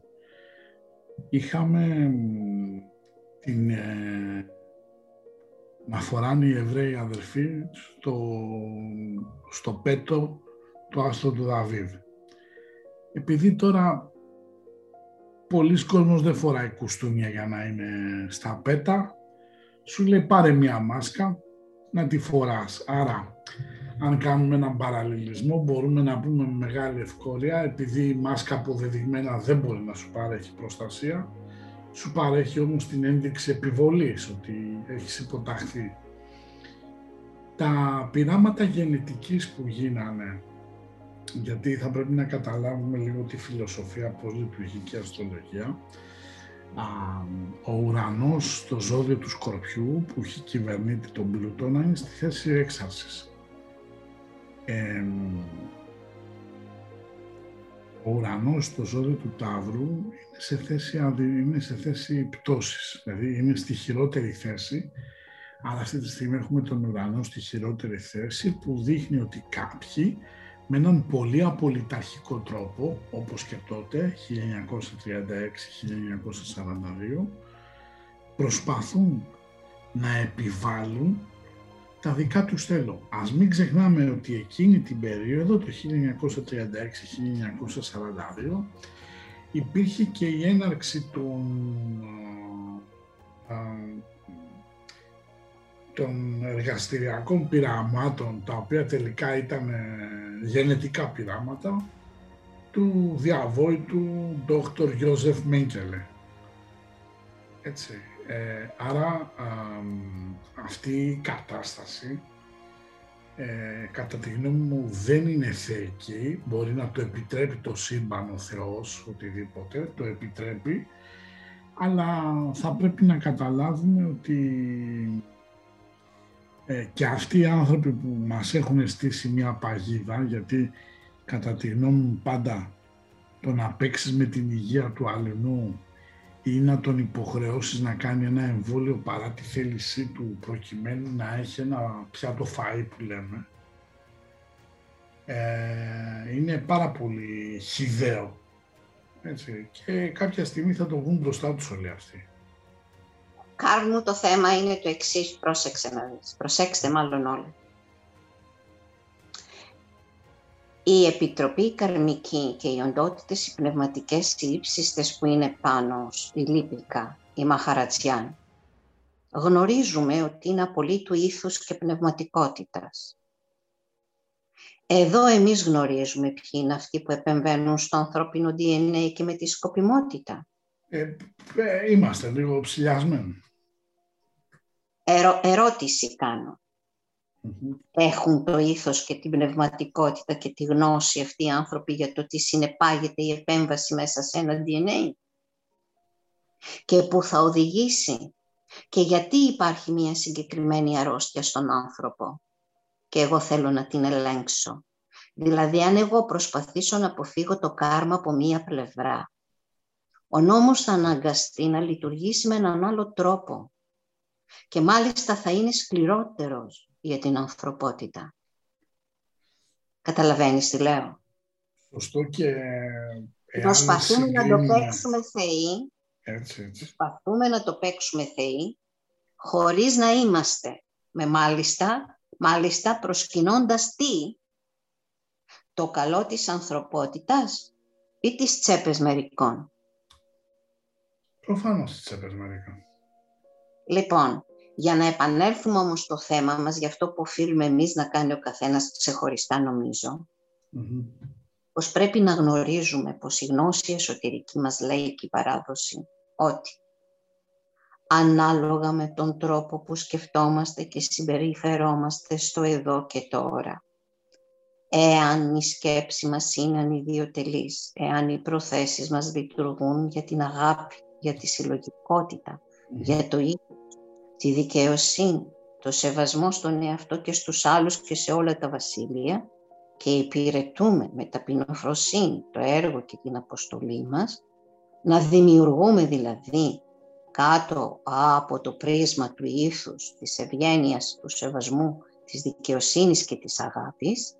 είχαμε την, ε, να φοράνε οι Εβραίοι αδερφοί στο, στο πέτο το άστρο του Δαβίδ. Επειδή τώρα πολλοί κόσμος δεν φοράει κουστούμια για να είναι στα πέτα, σου λέει πάρε μια μάσκα να τη φοράς. Άρα, αν κάνουμε έναν παραλληλισμό, μπορούμε να πούμε με μεγάλη ευκολία, επειδή η μάσκα αποδεδειγμένα δεν μπορεί να σου παρέχει προστασία, σου παρέχει όμως την ένδειξη επιβολής, ότι έχεις υποταχθεί. Τα πειράματα γενετικής που γίνανε, γιατί θα πρέπει να καταλάβουμε λίγο τη φιλοσοφία, πώς λειτουργεί και αστρολογία, ο ουρανός στο ζώδιο του Σκορπιού που έχει κυβερνήτη τον Πλούτονα είναι στη θέση έξαρσης. ο ουρανός στο ζώδιο του Ταύρου είναι σε θέση, είναι σε θέση πτώσης, δηλαδή είναι στη χειρότερη θέση, αλλά αυτή τη στιγμή έχουμε τον ουρανό στη χειρότερη θέση που δείχνει ότι κάποιοι με έναν πολύ απολυταρχικό τρόπο, όπως και τότε, 1936-1942, προσπαθούν να επιβάλλουν τα δικά τους θέλω. Ας μην ξεχνάμε ότι εκείνη την περίοδο, το 1936-1942, υπήρχε και η έναρξη των των εργαστηριακών πειραμάτων, τα οποία τελικά ήταν ε, γενετικά πειράματα, του διαβόητου Dr. Joseph Mengele. Έτσι. Ε, άρα αυτή η κατάσταση ε, κατά τη γνώμη μου δεν είναι θεϊκή, μπορεί να το επιτρέπει το σύμπαν ο Θεός, οτιδήποτε, το επιτρέπει, αλλά θα πρέπει να καταλάβουμε ότι ε, και αυτοί οι άνθρωποι που μας έχουν στήσει μια παγίδα, γιατί κατά τη γνώμη μου πάντα το να παίξεις με την υγεία του αλληνού ή να τον υποχρεώσεις να κάνει ένα εμβόλιο παρά τη θέλησή του προκειμένου να έχει ένα πιάτο φαΐ που λέμε, ε, είναι πάρα πολύ χιδαίο. Έτσι. Και κάποια στιγμή θα το βγουν μπροστά τους όλοι αυτοί. Κάρμου το θέμα είναι το εξής, πρόσεξε να δεις. Προσέξτε μάλλον όλοι. Η Επιτροπή Καρμική και οι οντότητες οι πνευματικές ύψιστες που είναι πάνω, η Λίπικα, η Μαχαρατσιάν, γνωρίζουμε ότι είναι απολύτου ήθους και πνευματικότητας. Εδώ εμείς γνωρίζουμε ποιοι είναι αυτοί που επεμβαίνουν στο ανθρώπινο DNA και με τη σκοπιμότητα. Ε, ε, είμαστε λίγο ψηλιασμένοι. Ερω, ερώτηση Έχουν το ήθος και την πνευματικότητα και τη γνώση αυτοί οι άνθρωποι για το τι συνεπάγεται η επέμβαση μέσα σε ένα DNA και που θα οδηγήσει; Και γιατί υπάρχει μια συγκεκριμένη αρρώστια στον άνθρωπο; Και εγώ θέλω να την ελέγξω. Δηλαδή αν εγώ προσπαθήσω να αποφύγω το κάρμα από μία πλευρά ο νόμος θα αναγκαστεί να λειτουργήσει με έναν άλλο τρόπο και μάλιστα θα είναι σκληρότερος για την ανθρωπότητα. Καταλαβαίνεις τι λέω; Σωστό και... Προσπαθούμε να το παίξουμε θεοί. Έτσι, έτσι. Προσπαθούμε να το παίξουμε θεοί χωρίς να είμαστε. Με μάλιστα, μάλιστα προσκυνώντας τι; Το καλό της ανθρωπότητας ή τις τσέπες μερικών; Προφανώς τις τσέπες Λοιπόν, για να επανέλθουμε όμως στο θέμα μας, για αυτό που οφείλουμε εμείς να κάνει ο καθένας ξεχωριστά πως πρέπει να γνωρίζουμε πως η γνώση εσωτερική μας λέει και η παράδοση ότι ανάλογα με τον τρόπο που σκεφτόμαστε και συμπεριφερόμαστε στο εδώ και τώρα. Εάν η σκέψη μας είναι ανιδιοτελής, εάν οι προθέσεις μας λειτουργούν για την αγάπη, για τη συλλογικότητα, για το ήθος, τη δικαιοσύνη, το σεβασμό στον εαυτό και στους άλλους και σε όλα τα βασίλεια και υπηρετούμε με ταπεινοφροσύνη το έργο και την αποστολή μας, να δημιουργούμε δηλαδή κάτω από το πρίσμα του ήθους, της ευγένειας, του σεβασμού, της δικαιοσύνης και της αγάπης,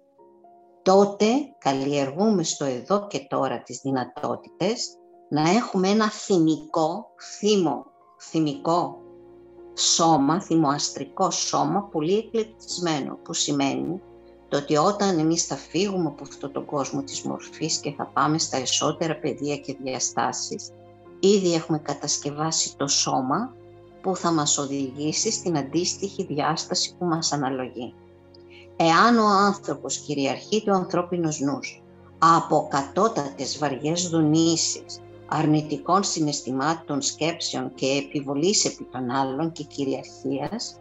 τότε καλλιεργούμε στο εδώ και τώρα τις δυνατότητες να έχουμε ένα θυμικό, θύμο, θυμικό σώμα, θυμοαστρικό σώμα, πολύ εκλεπτισμένο, που σημαίνει το ότι όταν εμείς θα φύγουμε από αυτόν τον κόσμο της μορφής και θα πάμε στα εσώτερα πεδία και διαστάσεις, ήδη έχουμε κατασκευάσει το σώμα που θα μας οδηγήσει στην αντίστοιχη διάσταση που μας αναλογεί. Εάν ο άνθρωπος κυριαρχεί το ανθρώπινος νους από κατώτατες βαριές δονήσεις, αρνητικών συναισθημάτων, σκέψεων και επιβολής επί των άλλων και κυριαρχίας,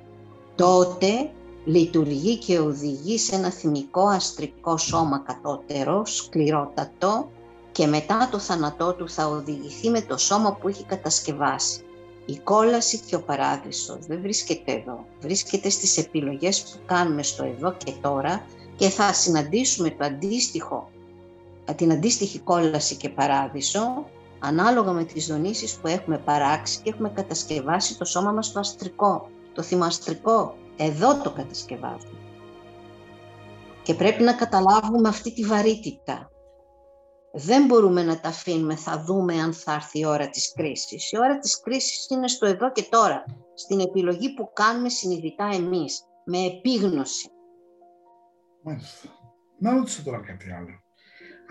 τότε λειτουργεί και οδηγεί σε ένα θυμικό αστρικό σώμα κατώτερο, σκληρότατο και μετά το θάνατό του θα οδηγηθεί με το σώμα που έχει κατασκευάσει. Η κόλαση και ο παράδεισος δεν βρίσκεται εδώ, βρίσκεται στις επιλογές που κάνουμε στο εδώ και τώρα και θα συναντήσουμε το αντίστοιχο, την αντίστοιχη κόλαση και παράδεισο ανάλογα με τις δονήσεις που έχουμε παράξει και έχουμε κατασκευάσει το σώμα μας το αστρικό, το θυμαστρικό. Εδώ το κατασκευάζουμε. Και πρέπει να καταλάβουμε αυτή τη βαρύτητα. Δεν μπορούμε να τα αφήνουμε, θα δούμε αν θα έρθει η ώρα της κρίσης. Η ώρα της κρίσης είναι στο εδώ και τώρα, στην επιλογή που κάνουμε συνειδητά εμείς, με επίγνωση. Μάλιστα. Να ρωτήσω τώρα κάτι άλλο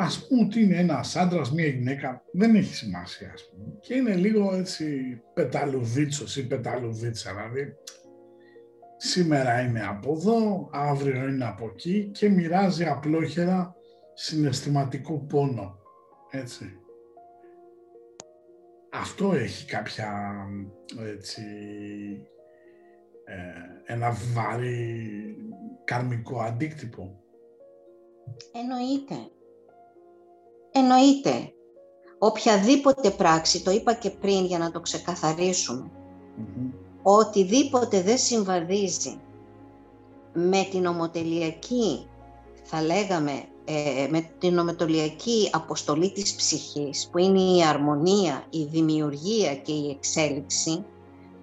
ας πούμε ότι είναι ένας άντρας, μία γυναίκα, δεν έχει σημασία ας πούμε. Και είναι λίγο έτσι πεταλουδίτσος ή πεταλουδίτσα, δηλαδή σήμερα είναι από εδώ, αύριο είναι από εκεί και μοιράζει απλόχερα συναισθηματικό πόνο, έτσι. Αυτό έχει κάποια, έτσι, ε, ένα βαρύ καρμικό αντίκτυπο. Εννοείται. Εννοείται. Οποιαδήποτε πράξη, το είπα και πριν για να το ξεκαθαρίσουμε, οτιδήποτε δεν συμβαδίζει με την ομοτελειακή, θα λέγαμε, ε, με την ομοτελειακή αποστολή της ψυχής, που είναι η αρμονία, η δημιουργία και η εξέλιξη,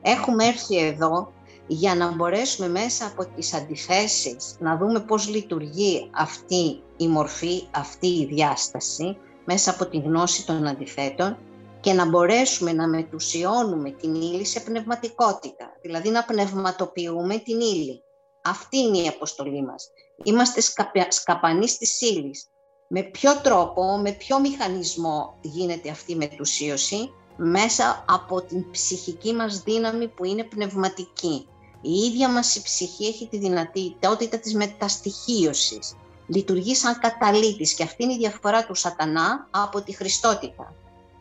έχουμε έρθει εδώ για να μπορέσουμε μέσα από τις αντιθέσεις να δούμε πώς λειτουργεί αυτή η μορφή, αυτή η διάσταση, μέσα από τη γνώση των αντιθέτων και να μπορέσουμε να μετουσιώνουμε την ύλη σε πνευματικότητα, δηλαδή να πνευματοποιούμε την ύλη. Αυτή είναι η αποστολή μας. Είμαστε σκαπανοί της ύλης. Με ποιο τρόπο, με ποιο μηχανισμό γίνεται αυτή η μετουσίωση, μέσα από την ψυχική μας δύναμη που είναι πνευματική. Η ίδια μας η ψυχή έχει τη δυνατότητα της μεταστοιχίωσης. Λειτουργεί σαν καταλήτης και αυτή είναι η διαφορά του σατανά από τη Χριστότητα.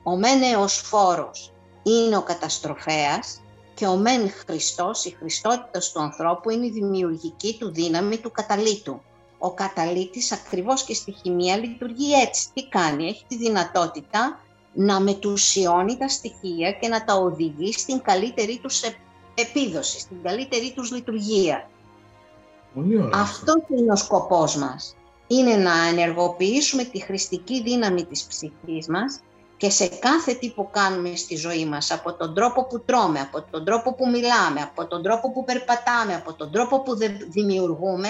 Ο μεν φόρος είναι ο καταστροφέας και ο μεν Χριστός, η Χριστότητας του ανθρώπου είναι η δημιουργική του δύναμη του καταλήτου. Ο καταλήτης ακριβώς και στη χημεία λειτουργεί έτσι. Τι κάνει, έχει τη δυνατότητα να μετουσιώνει τα στοιχεία και να τα οδηγεί στην καλύτερη τους επίδοση, στην καλύτερη τους λειτουργία. Αυτό είναι ο σκοπός μας. Είναι να ενεργοποιήσουμε τη χρηστική δύναμη της ψυχής μας και σε κάθε τι που κάνουμε στη ζωή μας, από τον τρόπο που τρώμε, από τον τρόπο που μιλάμε, από τον τρόπο που περπατάμε, από τον τρόπο που δημιουργούμε,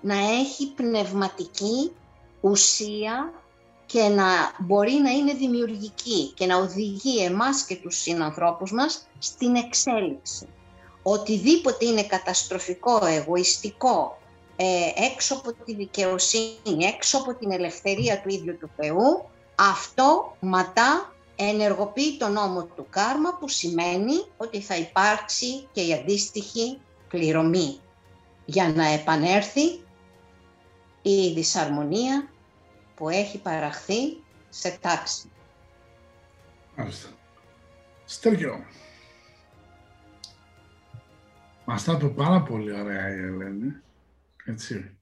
να έχει πνευματική ουσία και να μπορεί να είναι δημιουργική και να οδηγεί εμάς και τους συνανθρώπους μας στην εξέλιξη οτιδήποτε είναι καταστροφικό, εγωιστικό, ε, έξω από τη δικαιοσύνη, έξω από την ελευθερία του ίδιου του Θεού, αυτό ματά ενεργοποιεί τον νόμο του κάρμα που σημαίνει ότι θα υπάρξει και η αντίστοιχη πληρωμή για να επανέρθει η δυσαρμονία που έχει παραχθεί σε τάξη. Μάλιστα. Στέργιο, Μας τα είπε πάρα πολύ ωραία η Ελένη. Έτσι.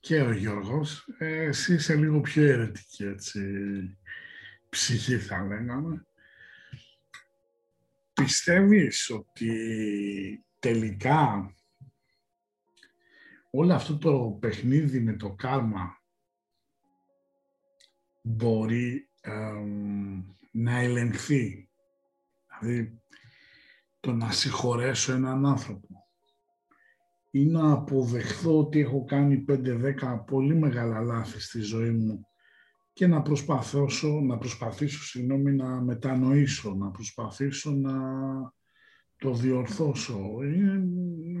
Και ο Γιώργος. Ε, εσύ είσαι λίγο πιο αιρετική, έτσι, ψυχή θα λέγαμε. Πιστεύεις ότι τελικά όλο αυτό το παιχνίδι με το κάρμα μπορεί να ελεγχθεί; Δηλαδή, το να συγχωρέσω έναν άνθρωπο ή να αποδεχθώ ότι έχω κάνει 5-10 πολύ μεγάλα λάθη στη ζωή μου και να προσπαθήσω, να προσπαθήσω συγγνώμη, να μετανοήσω, να προσπαθήσω να το διορθώσω ή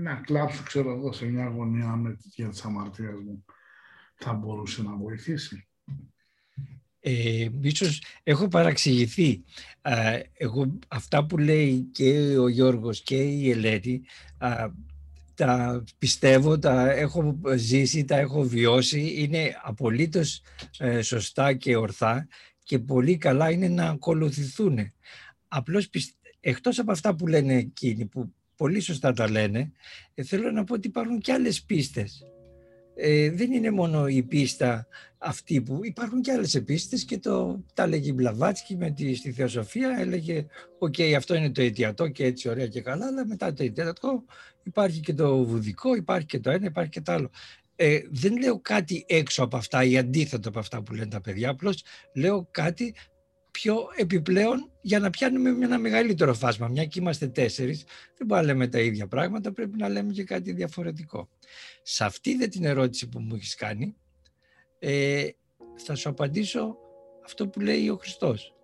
να κλάψω, ξέρω εγώ, σε μια γωνία με τη της αμαρτίας μου. Θα μπορούσε να βοηθήσει. Ε, ίσως έχω παραξηγηθεί. εγώ, αυτά που λέει και ο Γιώργος και η Ελέτη, τα πιστεύω, τα έχω ζήσει, τα έχω βιώσει, είναι απολύτως ε, σωστά και ορθά και πολύ καλά είναι να ακολουθηθούν. Απλώς εκτός από αυτά που λένε εκείνοι, που πολύ σωστά τα λένε, ε, θέλω να πω ότι υπάρχουν και άλλες πίστες ε, δεν είναι μόνο η πίστα αυτή που υπάρχουν και άλλες πίστες και το, τα έλεγε η Μπλαβάτσκι με τη, στη Θεοσοφία έλεγε οκ αυτό είναι το αιτιατό και έτσι ωραία και καλά αλλά μετά το αιτιατό υπάρχει και το βουδικό, υπάρχει και το ένα, υπάρχει και το άλλο. Ε, δεν λέω κάτι έξω από αυτά ή αντίθετο από αυτά που λένε τα παιδιά, απλώς λέω κάτι πιο επιπλέον για να πιάνουμε ένα μεγαλύτερο φάσμα. Μια και είμαστε τέσσερις, δεν μπορούμε να λέμε τα ίδια πράγματα, πρέπει να λέμε και κάτι διαφορετικό. Σε αυτή δε την ερώτηση που μου έχεις κάνει, ε, θα σου απαντήσω αυτό που λέει ο Χριστός.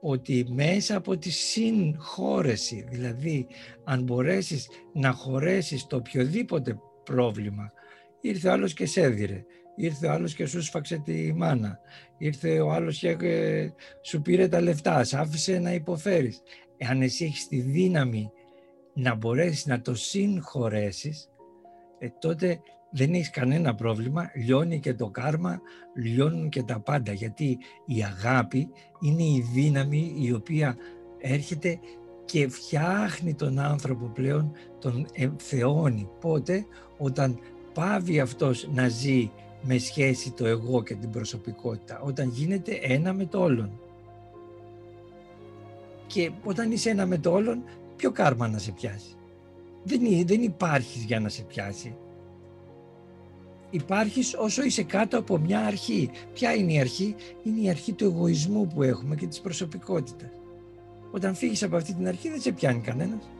Ότι μέσα από τη συγχώρεση, δηλαδή αν μπορέσεις να χωρέσεις το οποιοδήποτε πρόβλημα, ήρθε ο άλλος και σε έδιρε, ήρθε ο άλλος και σου σφαξε τη μάνα, ήρθε ο άλλος και ε, σου πήρε τα λεφτά, σ' άφησε να υποφέρεις. Εάν εσύ έχεις τη δύναμη να μπορέσεις να το συγχωρέσεις, ε, τότε δεν έχεις κανένα πρόβλημα, λιώνει και το κάρμα, λιώνουν και τα πάντα, γιατί η αγάπη είναι η δύναμη η οποία έρχεται και φτιάχνει τον άνθρωπο πλέον, τον θεώνει. Πότε, όταν πάβει αυτός να ζει με σχέση το εγώ και την προσωπικότητα, όταν γίνεται ένα με το όλον. Και όταν είσαι ένα με το όλον, ποιο κάρμα να σε πιάσει. Δεν, δεν υπάρχεις για να σε πιάσει. Υπάρχεις όσο είσαι κάτω από μια αρχή. Ποια είναι η αρχή; Είναι η αρχή του εγωισμού που έχουμε και της προσωπικότητας. Όταν φύγεις από αυτή την αρχή δεν σε πιάνει κανένας.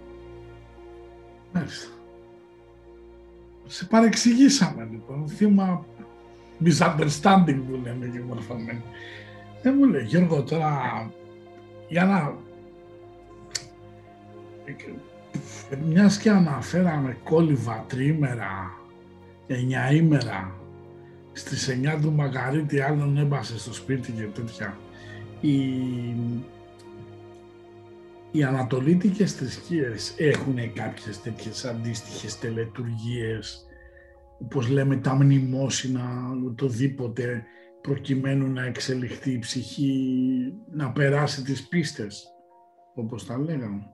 Μάλιστα. Σε παρεξηγήσαμε λοιπόν. Θύμα misunderstanding που λέμε και μορφωμένοι. Δεν μου λέει Γιώργο τώρα για να μιας και αναφέραμε κόλληβα τρίμερα, εννιαήμερα, στις 9 του Μαγαρίτη άλλον έμπασε στο σπίτι και τέτοια. Οι, οι ανατολίτικες θρησκείες έχουν κάποιες τέτοιες αντίστοιχες τελετουργίες, όπως λέμε τα μνημόσυνα, οτιδήποτε, προκειμένου να εξελιχθεί η ψυχή, να περάσει τις πίστες, όπως τα λέγαμε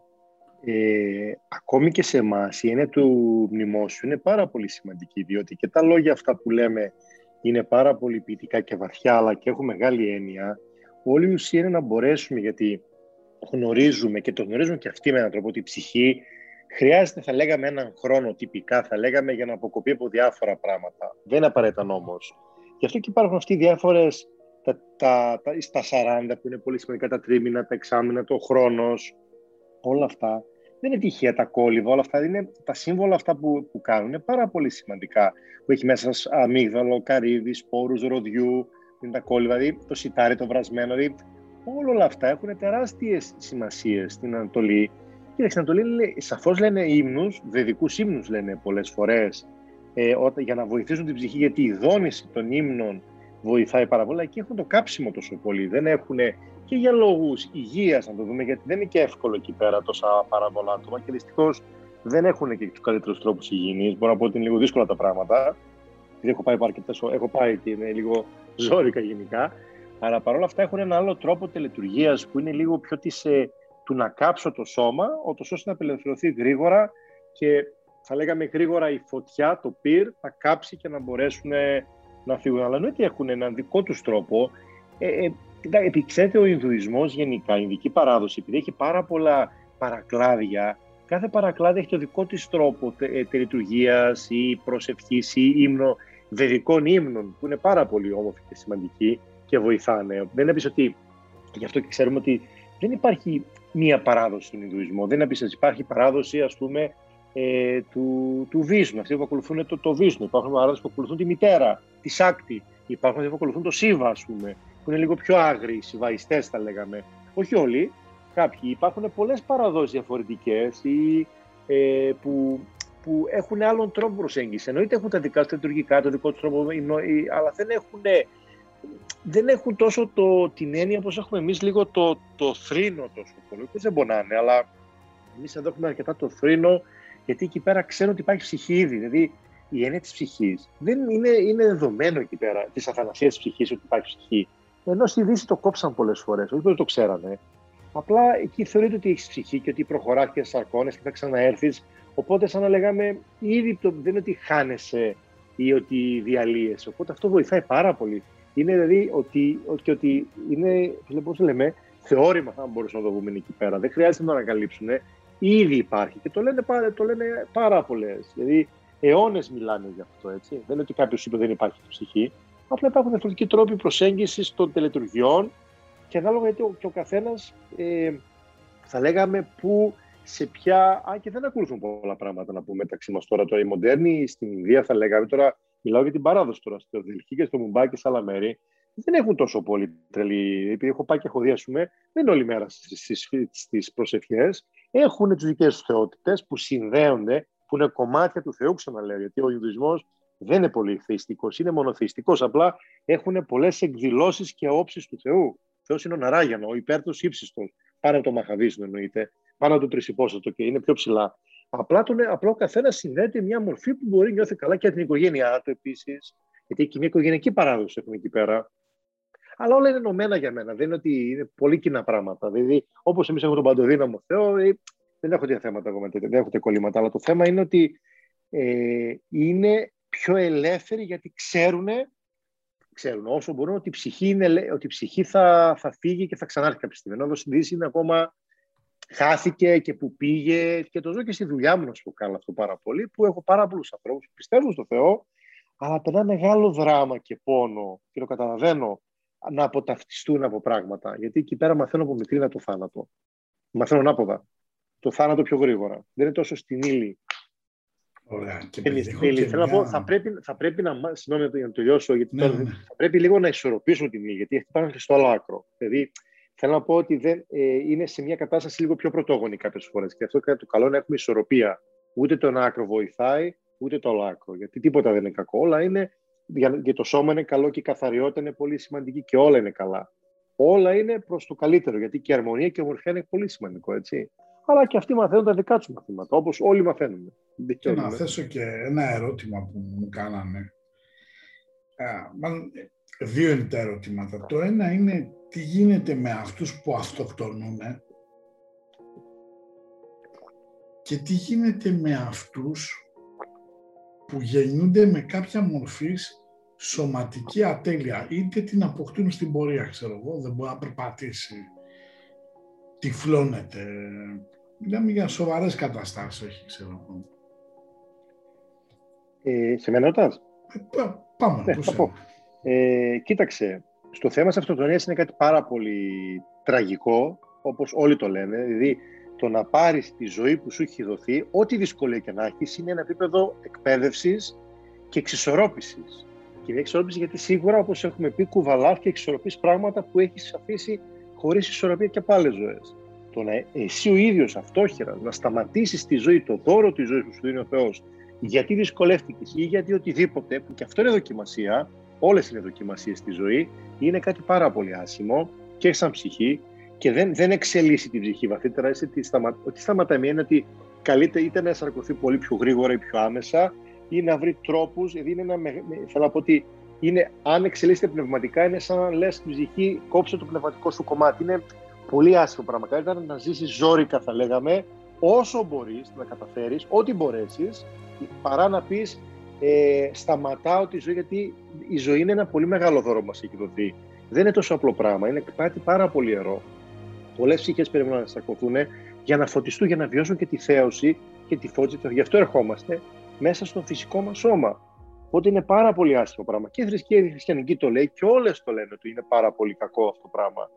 ε, ακόμη και σε εμάς η έννοια του μνημόσιου είναι πάρα πολύ σημαντική, διότι και τα λόγια αυτά που λέμε είναι πάρα πολύ ποιητικά και βαθιά, αλλά και έχουν μεγάλη έννοια. Όλη η ουσία είναι να μπορέσουμε, γιατί γνωρίζουμε και το γνωρίζουμε και αυτοί με έναν τρόπο, ότι η ψυχή χρειάζεται, θα λέγαμε, έναν χρόνο τυπικά, θα λέγαμε, για να αποκοπεί από διάφορα πράγματα. Δεν είναι απαραίτητα όμω. Γι' αυτό και υπάρχουν αυτοί οι διάφορες τα, τα, τα, στα 40 που είναι πολύ σημαντικά τα τρίμηνα, τα εξάμηνα, το χρόνος, όλα αυτά δεν είναι τυχαία τα κόλληβα, όλα αυτά είναι τα σύμβολα αυτά που, που κάνουν είναι πάρα πολύ σημαντικά. Που έχει μέσα αμύγδαλο, καρύδι, σπόρους ροδιού, είναι τα κόλληβα, δηλαδή το σιτάρι, το βρασμένο, δηλαδή όλα αυτά έχουν τεράστιες σημασίες στην Ανατολή. Και στην Ανατολή σαφώς λένε ύμνους, βεδικούς ύμνους λένε πολλές φορές, ε, για να βοηθήσουν την ψυχή, γιατί η δόνηση των ύμνων βοηθάει πάρα πολύ και έχουν το κάψιμο τόσο πολύ. Δεν έχουν και για λόγους υγείας, να το δούμε, γιατί δεν είναι και εύκολο εκεί πέρα τόσα πάρα πολλά άτομα και δυστυχώς δεν έχουν και τους καλύτερους τρόπους υγιεινής. Μπορώ να πω ότι είναι λίγο δύσκολα τα πράγματα. Γιατί έχω πάει, έχω πάει και είναι λίγο ζώρικα γενικά. Αλλά παρόλα αυτά έχουν ένα άλλο τρόπο τελετουργίας που είναι λίγο πιο της, ε, του να κάψω το σώμα, ώστε να απελευθερωθεί γρήγορα και θα λέγαμε γρήγορα η φωτιά, το πυρ, θα κάψει και να μπορέσουν να φύγουν. Αλλά ότι έχουν έναν δικό τους τρόπο. Ε, ε, ο Ινδουισμός γενικά, η Ινδική παράδοση, επειδή έχει πάρα πολλά παρακλάδια, κάθε παρακλάδι έχει το δικό της τρόπο τε, ή προσευχής ή ύμνο, βεδικών ύμνων, που είναι πάρα πολύ όμορφοι και σημαντικοί και βοηθάνε. Δεν είναι ότι, γι' αυτό και ξέρουμε ότι δεν υπάρχει μία παράδοση στον Ινδουισμό. Δεν είναι ότι υπάρχει παράδοση, ας πούμε, ε, του, του Βίσνου, αυτοί που ακολουθούν το, το Βίσνου. Υπάρχουν παράδοση που ακολουθούν τη μητέρα, τη Σάκτη. Υπάρχουν αυτοί που ακολουθούν το Σίβα, ας πούμε, που είναι λίγο πιο άγριοι, σιβαϊστές, θα λέγαμε. Όχι όλοι, κάποιοι. Υπάρχουν πολλές παραδόσεις διαφορετικές ε, που, που έχουν άλλον τρόπο προσέγγιση. Εννοείται έχουν τα δικά τους λειτουργικά, το δικό τους τρόπο, αλλά δεν έχουν, δεν έχουν τόσο το, την έννοια όπως έχουμε εμείς λίγο το, το θρήνο τόσο πολύ. Δεν πονάνε, αλλά εμείς εδώ έχουμε αρκετά το θρήνο γιατί εκεί πέρα ξέρουν ότι υπάρχει ψυχή ήδη. Δηλαδή η έννοια της ψυχής δεν είναι, είναι δεδομένο εκεί πέρα της αθανασίας της ψυχής ότι υπάρχει ψυχή. Ενώ στη Δύση το κόψαν πολλές φορές, όχι ότι το ξέρανε. Απλά εκεί θεωρείται ότι έχεις ψυχή και ότι προχωράς και σαρκώνε και θα ξαναέρθεις. Οπότε, σαν να λέγαμε, ήδη το, δεν είναι ότι χάνεσαι ή ότι διαλύεσαι. Οπότε αυτό βοηθάει πάρα πολύ. Είναι δηλαδή ότι, ότι, ότι είναι, πώς λέμε, θεώρημα, θα μπορούσαμε να το δούμε εκεί πέρα. Δεν χρειάζεται να το ανακαλύψουν ήδη υπάρχει και το λένε, πάρα, το λένε πάρα πολλές. Δηλαδή, αιώνες μιλάνε γι' αυτό. Έτσι. Δεν είναι ότι κάποιος είπε δεν υπάρχει ψυχή. Απλά υπάρχουν διαφορετικοί τρόποι προσέγγισης των τελετουργιών και ανάλογα γιατί ο, και ο καθένας ε, θα λέγαμε που σε ποια. Αν και δεν ακολουθούν πολλά πράγματα να πούμε μεταξύ μας τώρα. Τώρα οι μοντέρνοι στην Ινδία θα λέγαμε τώρα. Μιλάω για την παράδοση τώρα στο Δηλχή και στο Μουμπάκι και σε άλλα μέρη δεν έχουν τόσο πολύ τρελή. Επειδή έχω πάει και έχω δει, πούμε, δεν είναι όλη μέρα στις προσευχές. Έχουν τις δικές τους θεότητες που συνδέονται, που είναι κομμάτια του Θεού, ξαναλέω. Γιατί ο Ινδουισμό δεν είναι πολύ θεϊστικός, είναι μονοθεϊστικό. Απλά έχουν πολλές εκδηλώσεις και όψεις του Θεού. Ο Θεός είναι ο Ναράγιανο, ο υπέρτο ύψιστος. Πάνω από το Μαχαδίσνο εννοείται. Πάνω από το Τρισυπόστατο και είναι πιο ψηλά. Απλά, τον, απλά ο καθένας συνδέεται μια μορφή που μπορεί να νιώθει καλά και την οικογένειά του επίσης. Γιατί έχει μια οικογενειακή παράδοση έχουμε εκεί πέρα. Αλλά όλα είναι ενωμένα για μένα. Δεν είναι ότι είναι πολύ κοινά πράγματα. Δηλαδή, όπως εμείς έχουμε τον παντοδύναμο Θεό, ε, δεν έχω τέτοια θέματα εγώ με τέτοια, δεν έχω τέτοια κολλήματα. Αλλά το θέμα είναι ότι ε, είναι πιο ελεύθεροι γιατί ξέρουν, ξέρουν όσο μπορούν ότι η ψυχή, είναι, ότι η ψυχή θα, θα φύγει και θα ξανάρθει κάποια στιγμή. Ενώ στην Δύση είναι ακόμα χάθηκε και που πήγε. Και το ζω και στη δουλειά μου να σου κάνω αυτό πάρα πολύ, που έχω πάρα πολλούς ανθρώπους που πιστεύουν στο Θεό, αλλά περνά μεγάλο δράμα και πόνο και το καταλαβαίνω να αποταυτιστούν από πράγματα. Γιατί εκεί πέρα μαθαίνω από μικρή το θάνατο. Μαθαίνω ανάποδα. Το θάνατο πιο γρήγορα. Δεν είναι τόσο στην ύλη. Ωραία. Και ύλη. Θέλω να πω, θα πρέπει, θα πρέπει να. Συγγνώμη για να τελειώσω, γιατί ναι, ναι. θα πρέπει λίγο να ισορροπήσουμε την ύλη, γιατί πάνε και στο άλλο άκρο. Δηλαδή, θέλω να πω ότι δεν, ε, είναι σε μια κατάσταση λίγο πιο πρωτόγονη κάποιες φορές. Και αυτό είναι το καλό να έχουμε ισορροπία. Ούτε το ένα άκρο βοηθάει, ούτε το άλλο άκρο. Γιατί τίποτα δεν είναι κακό. Όλα είναι για, για το σώμα είναι καλό και η καθαριότητα είναι πολύ σημαντική και όλα είναι καλά. Όλα είναι προς το καλύτερο, γιατί και η αρμονία και η ομορφιά είναι πολύ σημαντικό, έτσι. Αλλά και αυτοί μαθαίνουν τα δικά τους μαθήματα, όπως όλοι μαθαίνουμε. Και να θέσω και ένα ερώτημα που μου κάνανε. Δύο είναι τα ερωτήματα. Το ένα είναι τι γίνεται με αυτούς που αυτοκτονούν και τι γίνεται με αυτούς που γεννιούνται με κάποια μορφή σωματική ατέλεια, είτε την αποκτούν στην πορεία, ξέρω εγώ, δεν μπορεί να περπατήσει, τυφλώνεται. Μιλάμε για σοβαρές καταστάσεις, όχι, ξέρω εγώ. Ε, σε μένα ρωτάς. Ε, πάμε, ναι, πώς ε, Κοίταξε, στο θέμα της αυτοκτονίας είναι κάτι πάρα πολύ τραγικό, όπως όλοι το λένε, δηλαδή το να πάρεις τη ζωή που σου έχει δοθεί, ό,τι δυσκολία και να έχεις, είναι ένα επίπεδο εκπαίδευσης και εξισορρόπησης. Και μια εξισορρόπηση γιατί σίγουρα, όπως έχουμε πει, κουβαλάς και εξισορροπείς πράγματα που έχεις αφήσει χωρίς ισορροπία και από άλλες ζωές. Το να εσύ ο ίδιος αυτόχειρα να σταματήσεις τη ζωή, το δώρο της ζωής που σου δίνει ο Θεός, γιατί δυσκολεύτηκες ή γιατί οτιδήποτε, που και αυτό είναι δοκιμασία, όλες είναι δοκιμασίε στη ζωή, είναι κάτι πάρα πολύ άσημο και σαν ψυχή και δεν, δεν εξελίσσει την ψυχή βαθύτερα, είσαι ότι, σταμα, ότι σταματάει μία είναι ότι καλύτερα είτε να εσαρκωθεί πολύ πιο γρήγορα ή πιο άμεσα ή να βρει τρόπους, δηλαδή είναι ένα, θέλω να πω ότι είναι, αν εξελίσσεται πνευματικά είναι σαν να λες στην ψυχή κόψε το πνευματικό σου κομμάτι. Είναι πολύ άσχημο πράγμα. Καλύτερα να ζήσεις ζώρικα θα λέγαμε όσο μπορείς να καταφέρεις, ό,τι μπορέσεις, παρά να πεις ε, σταματάω τη ζωή, γιατί η ζωή είναι ένα πολύ μεγάλο δώρο που μας έχει δοθεί. Δεν είναι τόσο απλό πράγμα, είναι κάτι πάρα πολύ ιερό. Πολλές ψυχές περιμένουν να στακωθούν για να φωτιστούν, για να βιώσουν και τη θέωση και τη φώτιση. Γι' αυτό ερχόμαστε μέσα στο φυσικό μας σώμα. Οπότε είναι πάρα πολύ άσχημο πράγμα. Και η θρησκεία η χριστιανική το λέει και όλες το λένε ότι είναι πάρα πολύ κακό αυτό το πράγμα.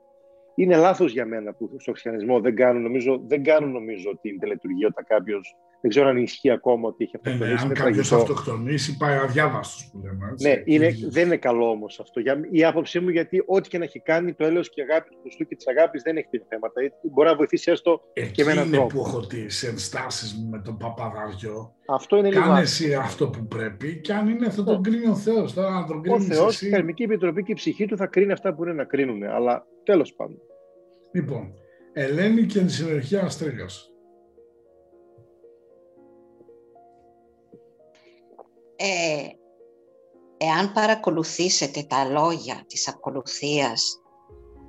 Είναι λάθος για μένα που στο χριστιανισμό δεν κάνουν, νομίζω, δεν κάνουν νομίζω την τελετουργία όταν κάποιος δεν ξέρω αν ισχύει ακόμα ότι έχει αυτοκτονήσει. Ναι, αν κάποιος αυτοκτονήσει, πάει αδιάβαστος που λέμε. Έτσι. Ναι, είναι, δεν είναι καλό όμως αυτό. Για, η άποψή μου, γιατί ό,τι και να έχει κάνει, το έλεος και η αγάπη του Χριστού και της αγάπης δεν έχει τέτοια θέματα. Μπορεί να βοηθήσει έστω Εκεί και με έναν είναι τρόπο. που έχω τις ενστάσεις μου με τον Παπαδαριό. Αυτό είναι Κάνε λίγο. εσύ αυτό που πρέπει και αν είναι θα τον κρίνει ο Θεός. Τώρα να τον Ο κρίνεις Θεό, εσύ. η Καρμική Επιτροπή και η ψυχή του θα κρίνει αυτά που είναι να κρίνουν. Αλλά τέλος πάντων. Λοιπόν, Ελένη και συνεργεία Αστρίγας. Ε, εάν παρακολουθήσετε τα λόγια της ακολουθίας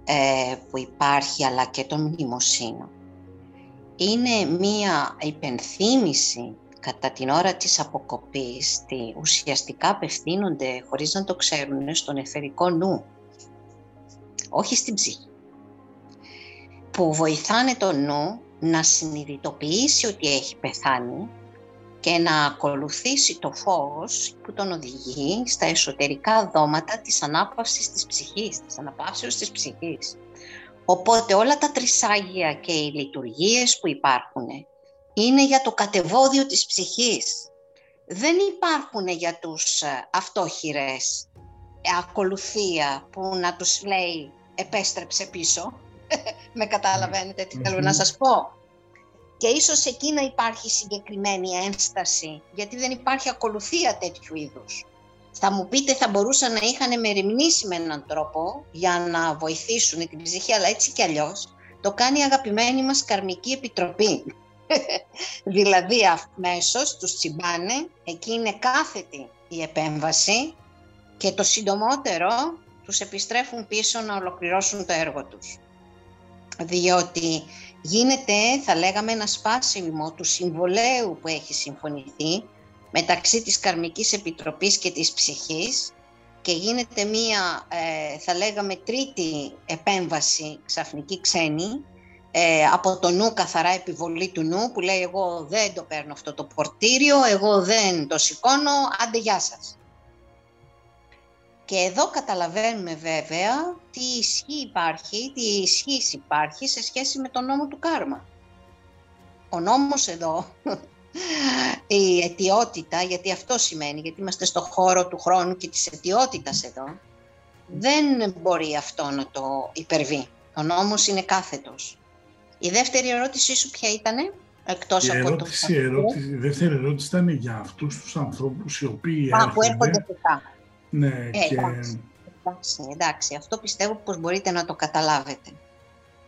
ε, που υπάρχει αλλά και των μνημοσύνων είναι μία υπενθύμηση κατά την ώρα της αποκοπής τι ουσιαστικά απευθύνονται χωρίς να το ξέρουν στον εθερικό νου όχι στην ψυχή που βοηθάνε το νου να συνειδητοποιήσει ότι έχει πεθάνει και να ακολουθήσει το φως που τον οδηγεί στα εσωτερικά δώματα της ανάπαυσης της ψυχής, της αναπαύσεως της ψυχής. Οπότε όλα τα τρισάγια και οι λειτουργίες που υπάρχουν είναι για το κατεβόδιο της ψυχής. Δεν υπάρχουν για τους αυτόχειρες ακολουθία που να τους λέει επέστρεψε πίσω. Με καταλαβαίνετε τι θέλω να σας πω. Και ίσως εκεί να υπάρχει συγκεκριμένη ένσταση, γιατί δεν υπάρχει ακολουθία τέτοιου είδους. Θα μου πείτε θα μπορούσαν να είχαν μεριμνήσει με έναν τρόπο για να βοηθήσουν την ψυχή, αλλά έτσι κι αλλιώς το κάνει η αγαπημένη μας καρμική επιτροπή. δηλαδή αμέσως τους τσιμπάνε, εκεί είναι κάθετη η επέμβαση και το συντομότερο τους επιστρέφουν πίσω να ολοκληρώσουν το έργο τους. Διότι γίνεται, θα λέγαμε, ένα σπάσιμο του συμβολέου που έχει συμφωνηθεί μεταξύ της Καρμικής Επιτροπής και της ψυχής και γίνεται μία, ε, θα λέγαμε, τρίτη επέμβαση ξαφνική ξένη ε, από το νου, καθαρά επιβολή του νου, που λέει εγώ δεν το παίρνω αυτό το πορτίριο, εγώ δεν το σηκώνω, άντε γεια σας. Και εδώ καταλαβαίνουμε βέβαια τι ισχύ υπάρχει, τι ισχύς υπάρχει σε σχέση με τον νόμο του κάρμα. Ο νόμος εδώ, η αιτιότητα, γιατί αυτό σημαίνει, γιατί είμαστε στο χώρο του χρόνου και της αιτιότητας εδώ, δεν μπορεί αυτό να το υπερβεί. Ο νόμος είναι κάθετος. Η δεύτερη ερώτησή σου ποια ήτανε, εκτός Η από ερώτηση, το... ερώτηση, η δεύτερη ερώτηση ήταν για αυτούς τους ανθρώπους οι οποίοι Α, που έρχονται. Έρχονται πετά. Ναι, Ε, και εντάξει. Εντάξει, εντάξει, αυτό πιστεύω πως μπορείτε να το καταλάβετε.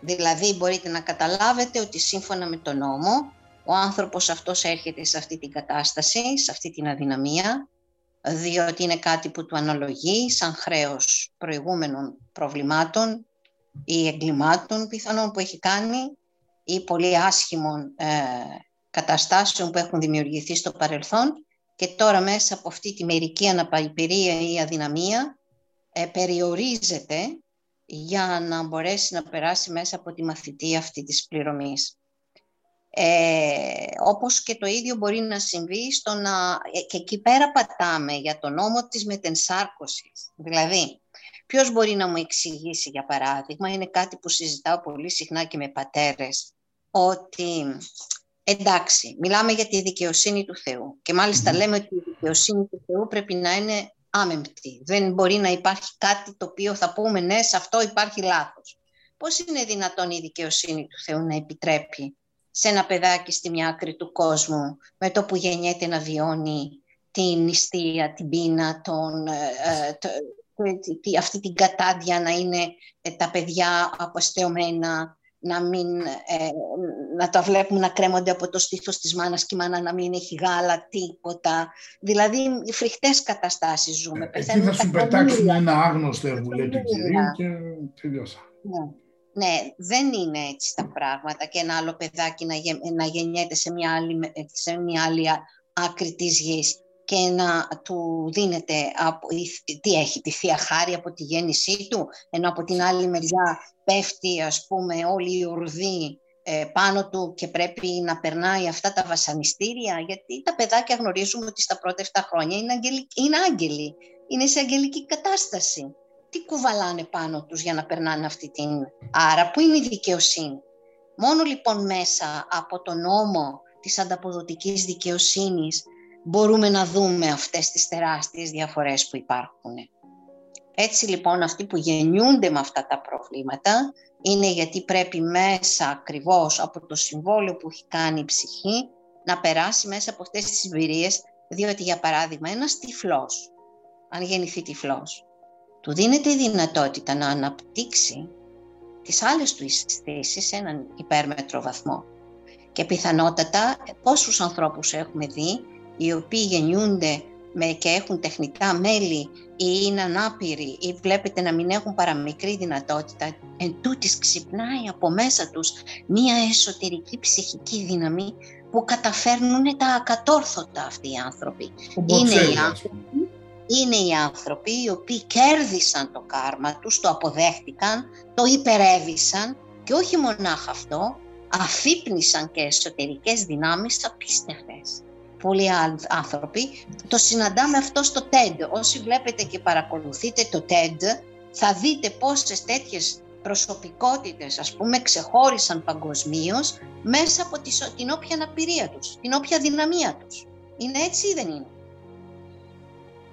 Δηλαδή μπορείτε να καταλάβετε ότι σύμφωνα με τον νόμο ο άνθρωπος αυτός έρχεται σε αυτή την κατάσταση, σε αυτή την αδυναμία, διότι είναι κάτι που του αναλογεί σαν χρέος προηγούμενων προβλημάτων ή εγκλημάτων πιθανόν που έχει κάνει ή πολύ άσχημων ε, καταστάσεων που έχουν δημιουργηθεί στο παρελθόν και τώρα μέσα από αυτή τη μερική αναπαϊπηρία ή αδυναμία ε, περιορίζεται για να μπορέσει να περάσει μέσα από τη μαθητή αυτή της πληρωμής. Ε, όπως και το ίδιο μπορεί να συμβεί στο να... και εκεί πέρα πατάμε για τον νόμο της μετενσάρκωσης. Δηλαδή, ποιος μπορεί να μου εξηγήσει για παράδειγμα, είναι κάτι που συζητάω πολύ συχνά και με πατέρες, ότι εντάξει, μιλάμε για τη δικαιοσύνη του Θεού και μάλιστα λέμε ότι η δικαιοσύνη του Θεού πρέπει να είναι άμεμπτη. Δεν μπορεί να υπάρχει κάτι το οποίο θα πούμε ναι, σε αυτό υπάρχει λάθος. Πώς είναι δυνατόν η δικαιοσύνη του Θεού να επιτρέπει σε ένα παιδάκι στη μια άκρη του κόσμου με το που γεννιέται να βιώνει την νηστεία, την πείνα, τον, ε, το, το, αυτή την κατάδια να είναι ε, τα παιδιά αποστεωμένα, να, μην, ε, να τα βλέπουμε να κρέμονται από το στήθος της μάνας και η μάνα να μην έχει γάλα, τίποτα. Δηλαδή, φρικτές καταστάσεις ζούμε. Εκεί θα σου πετάξουν ένα άγνωστο εμβουλέ του κυρίου και τελειώσα. Ναι. Ναι, δεν είναι έτσι τα πράγματα και ένα άλλο παιδάκι να, να γεννιέται σε μια άλλη, σε μια άλλη άκρη της γης και να του δίνεται από, τι έχει, τη Θεία Χάρη από τη γέννησή του, ενώ από την άλλη μεριά πέφτει ας πούμε όλη η ορδή ε, πάνω του και πρέπει να περνάει αυτά τα βασανιστήρια, γιατί τα παιδάκια γνωρίζουμε ότι στα πρώτα 7 χρόνια είναι, είναι άγγελοι, είναι σε αγγελική κατάσταση. Τι κουβαλάνε πάνω τους για να περνάνε αυτή την... Άρα, πού είναι η δικαιοσύνη; Μόνο λοιπόν μέσα από τον νόμο της ανταποδοτικής δικαιοσύνης μπορούμε να δούμε αυτές τις τεράστιες διαφορές που υπάρχουν. Έτσι λοιπόν αυτοί που γεννιούνται με αυτά τα προβλήματα είναι γιατί πρέπει μέσα ακριβώς από το συμβόλαιο που έχει κάνει η ψυχή να περάσει μέσα από αυτές τις εμπειρίες, διότι για παράδειγμα ένας τυφλός, αν γεννηθεί τυφλός, του δίνεται η δυνατότητα να αναπτύξει τις άλλες του αισθήσεις σε έναν υπέρμετρο βαθμό. Και πιθανότατα πόσους ανθρώπους έχουμε δει οι οποίοι γεννιούνται με, και έχουν τεχνικά μέλη ή είναι ανάπηροι ή βλέπετε να μην έχουν παραμικρή δυνατότητα, εν τούτης ξυπνάει από μέσα τους μία εσωτερική ψυχική δύναμη που καταφέρνουν τα ακατόρθωτα αυτοί οι άνθρωποι. Είναι οι άνθρωποι, είναι οι άνθρωποι οι οποίοι κέρδισαν το κάρμα τους, το αποδέχτηκαν, το υπερέβησαν και όχι μονάχα αυτό, αφύπνισαν και εσωτερικές δυνάμεις απίστευτες πολλοί άνθρωποι. Το συναντάμε αυτό στο TED. Όσοι βλέπετε και παρακολουθείτε το TED, θα δείτε πόσες τέτοιες προσωπικότητες, ας πούμε, ξεχώρισαν παγκοσμίως μέσα από την όποια αναπηρία τους, την όποια δυναμία τους. Είναι έτσι ή δεν είναι;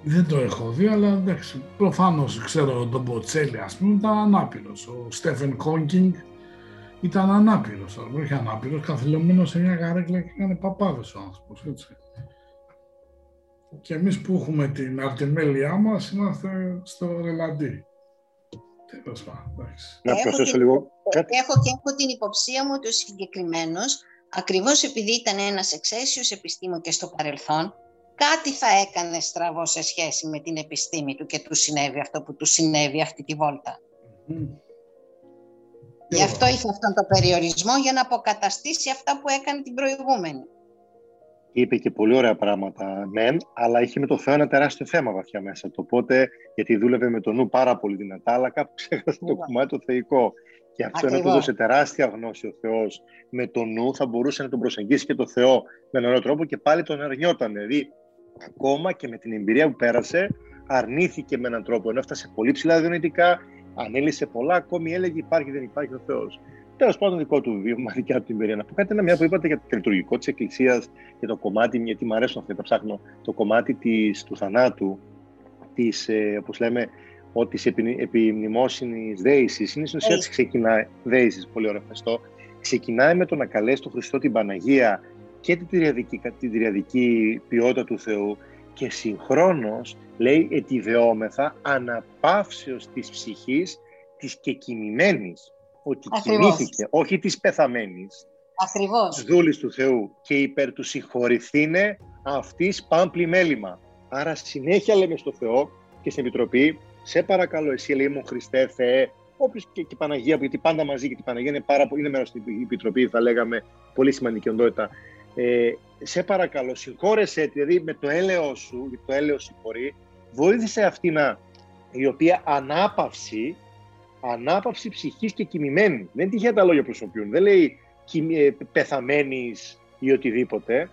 Δεν το έχω δει, αλλά εντάξει, προφανώς ξέρω τον Μποτσέλη, ας πούμε, ήταν ανάπηρος. Ο Στέφεν Κόγκινγκ ήταν ανάπηρος, όχι ανάπηρος, καθυλωμένος σε μια καρέκλα και έκανε παπάδες ο άνθρωπος, έτσι. Και εμείς που έχουμε την αρτεμέλειά μας είμαστε στο ρελαντί. Τέλος πάντων, Να προσθέσω λίγο Έχω και έχω την υποψία μου ότι ο συγκεκριμένος, ακριβώς επειδή ήταν ένας εξαίσιος επιστήμο και στο παρελθόν, κάτι θα έκανε στραβό σε σχέση με την επιστήμη του και του συνέβη αυτό που του συνέβη αυτή τη βόλτα. Γι' αυτό είχε αυτόν τον περιορισμό για να αποκαταστήσει αυτά που έκανε την προηγούμενη είπε και πολύ ωραία πράγματα, μεν, αλλά είχε με το Θεό ένα τεράστιο θέμα βαθιά μέσα του. Οπότε, γιατί δούλευε με το νου πάρα πολύ δυνατά, αλλά κάπου ξέχασε το κομμάτι το θεϊκό. Και αυτό είναι να του δώσε τεράστια γνώση ο Θεός με το νου, θα μπορούσε να τον προσεγγίσει και το Θεό με έναν άλλο τρόπο και πάλι τον αρνιόταν. Δηλαδή, ακόμα και με την εμπειρία που πέρασε, αρνήθηκε με έναν τρόπο. Ενώ έφτασε πολύ ψηλά δυνητικά, ανέλησε πολλά, ακόμη έλεγε υπάρχει, δεν υπάρχει ο Θεός τέλος πάντων δικό του βίωμα, δικιά του την εμπειρία. Να πω κάτι ένα μια που είπατε για το λειτουργικό της Εκκλησίας και το κομμάτι, γιατί μου αρέσουν αυτά τα ψάχνω, το κομμάτι της, του θανάτου, της, ε, όπως λέμε, ότι τη επιμνημόσυνης δέησης είναι στην ουσία τη ξεκινάει. Δέησης, πολύ ωραίο, ευχαριστώ. Ξεκινάει με το να καλέσει τον Χριστό την Παναγία και την τριαδική, την τριαδική ποιότητα του Θεού και συγχρόνως λέει ετιδεόμεθα αναπαύσεως της ψυχής της κεκοιμημένης ότι Ακριβώς. κοιμήθηκε, όχι της πεθαμένης, Ακριβώς. δούλης του Θεού και υπέρ του συγχωρηθήνε αυτής πάμπλη μέλημα. Άρα συνέχεια λέμε στο Θεό και στην Επιτροπή, σε παρακαλώ εσύ λέει μου Χριστέ Θεέ, όπως και, η Παναγία, γιατί πάντα μαζί και η Παναγία είναι, πάρα, είναι μέρος στην Επιτροπή, θα λέγαμε, πολύ σημαντική οντότητα. Ε, σε παρακαλώ, συγχώρεσέ δηλαδή με το έλεος σου, το έλεος συγχωρεί, βοήθησε αυτήν η οποία ανάπαυση ανάπαυση ψυχής και κοιμημένη. Δεν είναι τυχαία τα λόγια που χρησιμοποιούν. Δεν λέει ε, πεθαμένης ή οτιδήποτε.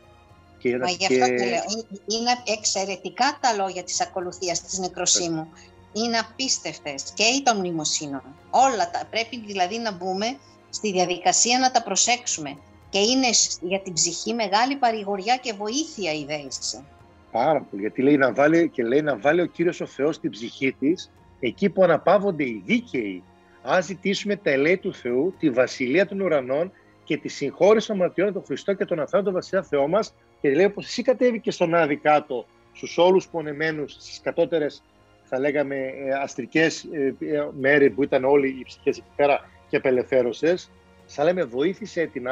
Και, Μα γι' αυτό και... λέω. Είναι εξαιρετικά τα λόγια της ακολουθίας της νεκροσύμου. Είναι απίστευτες και ή των μνημοσύνων. Όλα τα πρέπει δηλαδή να μπούμε στη διαδικασία να τα προσέξουμε. Και είναι για την ψυχή μεγάλη παρηγοριά και βοήθεια η δέηση. Πάρα πολύ. Γιατί λέει να βάλει, και λέει να βάλει ο Κύριος ο Θεός στην ψυχή της εκεί που αναπαύονται οι δίκαιοι, αν ζητήσουμε τα ελέη του Θεού, τη βασιλεία των ουρανών και τη συγχώρηση των αμαρτιών των Χριστό και των ανθρώπων τον βασιλιά Θεό μας. Και λέει πω εσύ κατέβηκες στον Άδη κάτω, στους όλους πονεμένους, στις κατώτερες, θα λέγαμε, ε, αστρικές ε, ε, μέρη που ήταν όλοι οι ψυχές εκεί πέρα και απελευθέρωσες. Θα λέμε, βοήθησε την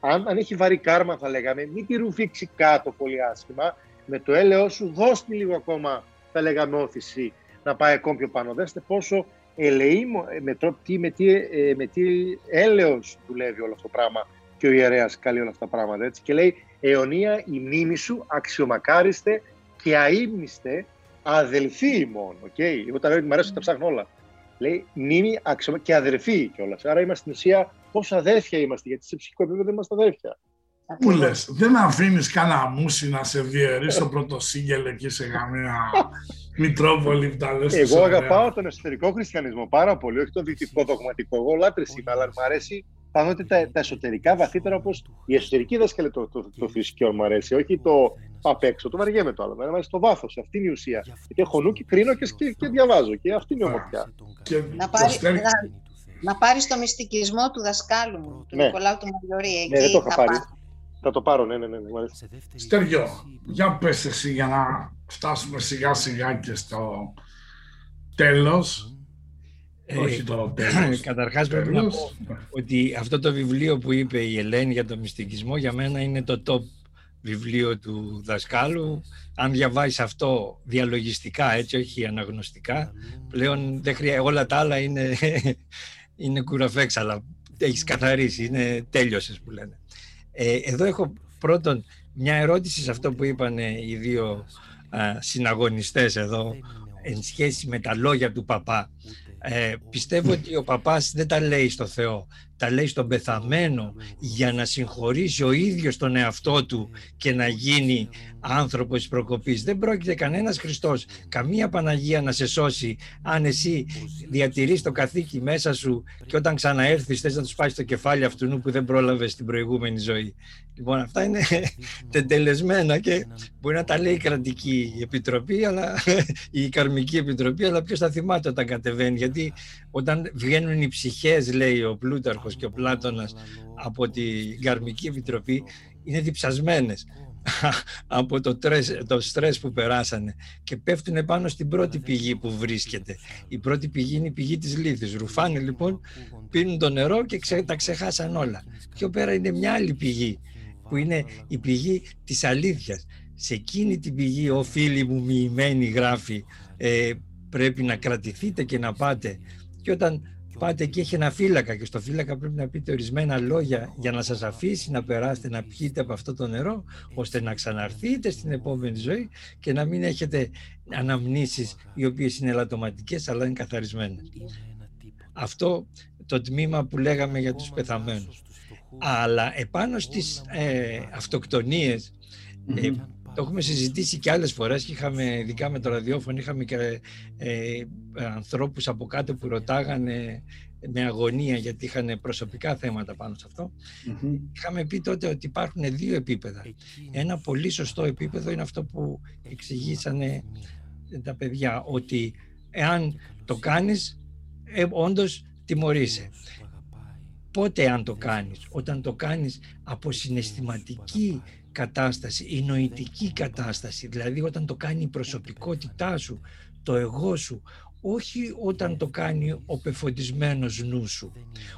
αν, αν έχει βαρύ κάρμα, θα λέγαμε, μην τη ρουφήξει κάτω πολύ άσχημα. Με το έλεος σου, δώσ' λίγο ακόμα, θα λέγαμε, όθηση να πάει ακόμη πιο πάνω. Δέστε πόσο ελεεί με, τι, με, τι, ε, με τι έλεος δουλεύει όλο αυτό το πράγμα και ο ιερέας καλεί όλα αυτά τα πράγματα. Έτσι. Και λέει αιωνία η μνήμη σου αξιομακάριστε και αείμνηστε αδελφοί μόνο. Okay. Εγώ τα λέω ότι μου αρέσουν τα ψάχνω όλα. Λέει μνήμη αξιομα... και αδερφοί κιόλας. Άρα είμαστε στην ουσία πόσο αδέρφια είμαστε, γιατί σε ψυχικό επίπεδο είμαστε αδέρφια. Πού λες, δεν αφήνεις κανένα μουσι να σε διαιρεί στο πρώτο σύγκελ εκεί σε καμία Μητρόπολη που τα λες Εγώ αγαπάω τον εσωτερικό χριστιανισμό πάρα πολύ, όχι τον δυτικό δογματικό. Εγώ λάτρης είμαι, αλλά μου αρέσει πάνω ότι τα, τα εσωτερικά βαθύτερα όπως η εσωτερική δάσκαλη το, το, το, θρησκείο μου αρέσει, όχι το απ' έξω. Το βαριέμαι το άλλο. Μου αρέσει το βάθος. Αυτή είναι η ουσία. Γιατί έχω νου και κρίνω και, και, και διαβάζω. Και αυτή είναι η ομορφιά. Να πάρει, να, να πάρεις το μυστικισμό του δασκάλου μου, του ναι. Νικολάου του Μαριωρή. ναι, δεν το είχα πάρει. Θα το πάρω, ναι, ναι, ναι. ναι Στέργιο, για πες εσύ για να φτάσουμε σιγά σιγά και στο τέλος. Ε, Όχι το τέλος. Καταρχάς πρέπει να πω ότι αυτό το βιβλίο που είπε η Ελένη για το μυστικισμό για μένα είναι το top βιβλίο του δασκάλου. Αν διαβάσεις αυτό διαλογιστικά, έτσι, όχι αναγνωστικά, πλέον δεν χρειάζεται, όλα τα άλλα είναι, είναι κουραφέξαλα. Έχεις καθαρίσει, είναι τέλειωσες που λένε. Ε, εδώ έχω πρώτον μια ερώτηση σε αυτό που είπαν οι δύο α, συναγωνιστές εδώ εν σχέση με τα λόγια του παπά. Ε, πιστεύω ότι ο παπάς δεν τα λέει στο Θεό, τα λέει στον πεθαμένο για να συγχωρήσει ο ίδιος τον εαυτό του και να γίνει άνθρωπος της προκοπής. Δεν πρόκειται κανένας Χριστός, καμία Παναγία να σε σώσει αν εσύ διατηρείς το καθήκη μέσα σου και όταν ξαναέρθεις θες να τους πάει στο κεφάλι αυτού που δεν πρόλαβες στην προηγούμενη ζωή. Λοιπόν, αυτά είναι τεντελεσμένα και μπορεί να τα λέει η κρατική επιτροπή, αλλά, η καρμική επιτροπή, αλλά ποιος θα θυμάται όταν κατεβαίνει. Γιατί όταν βγαίνουν οι ψυχές, λέει ο Πλούταρχος και ο Πλάτωνας, από την καρμική επιτροπή, είναι διψασμένες από το, τρες, το στρες που περάσανε και πέφτουν πάνω στην πρώτη πηγή που βρίσκεται. Η πρώτη πηγή είναι η πηγή της λύθης. Ρουφάνε λοιπόν, πίνουν το νερό και ξε, τα ξεχάσαν όλα. Πιο πέρα είναι μια άλλη πηγή που είναι η πηγή της αλήθειας. Σε εκείνη την πηγή ο φίλοι μου μοιημένη γράφει ε, πρέπει να κρατηθείτε και να πάτε και όταν πάτε εκεί έχει ένα φύλακα και στο φύλακα πρέπει να πείτε ορισμένα λόγια για να σας αφήσει να περάσετε να πιείτε από αυτό το νερό ώστε να ξαναρθείτε στην επόμενη ζωή και να μην έχετε αναμνήσεις οι οποίες είναι ελαττωματικές αλλά είναι καθαρισμένες. Αυτό το τμήμα που λέγαμε για τους πεθαμένους. Αλλά επάνω στις ε, αυτοκτονίες ε, το έχουμε συζητήσει και άλλες φορές και είχαμε, ειδικά με το ραδιόφωνο, είχαμε και ε, ανθρώπους από κάτω που ρωτάγανε με αγωνία γιατί είχαν προσωπικά θέματα πάνω σε αυτό. Είχαμε πει τότε ότι υπάρχουν δύο επίπεδα. Ένα πολύ σωστό επίπεδο είναι αυτό που εξηγήσανε τα παιδιά, ότι εάν το κάνεις, ε, όντως τιμωρείσαι. Πότε αν το κάνεις, όταν το κάνεις από συναισθηματική κατάσταση, η νοητική κατάσταση, δηλαδή όταν το κάνει η προσωπικότητά σου, το εγώ σου, όχι όταν το κάνει ο πεφωτισμένος νου σου,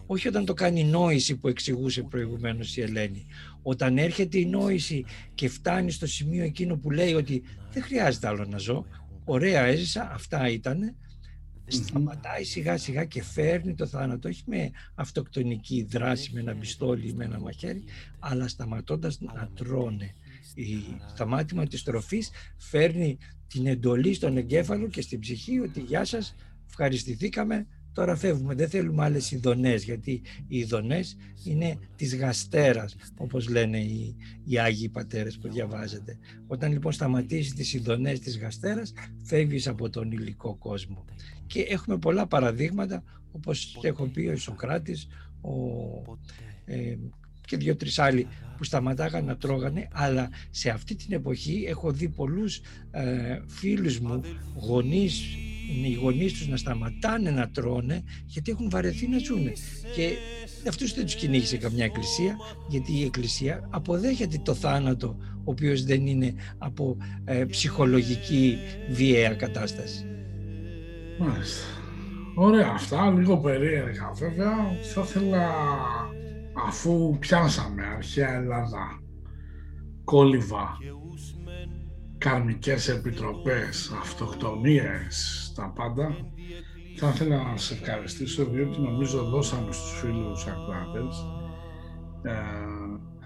όχι όταν το κάνει η νόηση που εξηγούσε προηγουμένως η Ελένη. Όταν έρχεται η νόηση και φτάνει στο σημείο εκείνο που λέει ότι δεν χρειάζεται άλλο να ζω, ωραία έζησα, αυτά ήτανε, σταματάει σιγά σιγά και φέρνει το θάνατο όχι με αυτοκτονική δράση με ένα πιστόλι ή με ένα μαχαίρι αλλά σταματώντας να τρώνε η σταμάτημα της τροφής φέρνει την εντολή στον εγκέφαλο και στην ψυχή ότι γεια σας ευχαριστηθήκαμε τώρα φεύγουμε. Δεν θέλουμε άλλες ειδονές γιατί οι ειδονές είναι της γαστέρας όπως λένε οι, οι Άγιοι Πατέρες που διαβάζετε όταν λοιπόν σταματήσεις τις ειδονές της γαστέρας φεύγεις από τον υλικό κόσμο. Και έχουμε πολλά παραδείγματα όπως έχω πει ο Σοκράτης ο, ε, και δύο-τρεις άλλοι που σταματάγαν να τρώγανε. Αλλά σε αυτή την εποχή έχω δει πολλούς ε, φίλους μου γονείς είναι οι γονείς τους να σταματάνε να τρώνε γιατί έχουν βαρεθεί να ζουν και αυτούς δεν τους κυνήγησε καμιά εκκλησία γιατί η εκκλησία αποδέχεται το θάνατο ο οποίος δεν είναι από ε, ψυχολογική βίαια κατάσταση. Μάλιστα. Ωραία αυτά, λίγο περίεργα βέβαια. Θα ήθελα αφού πιάσαμε αρχαία Ελλάδα, κόλυβα, καρμικές επιτροπές, αυτοκτονίες, τα πάντα, Θα ήθελα να σας ευχαριστήσω διότι νομίζω δώσαμε στους φίλους ακροατές ε,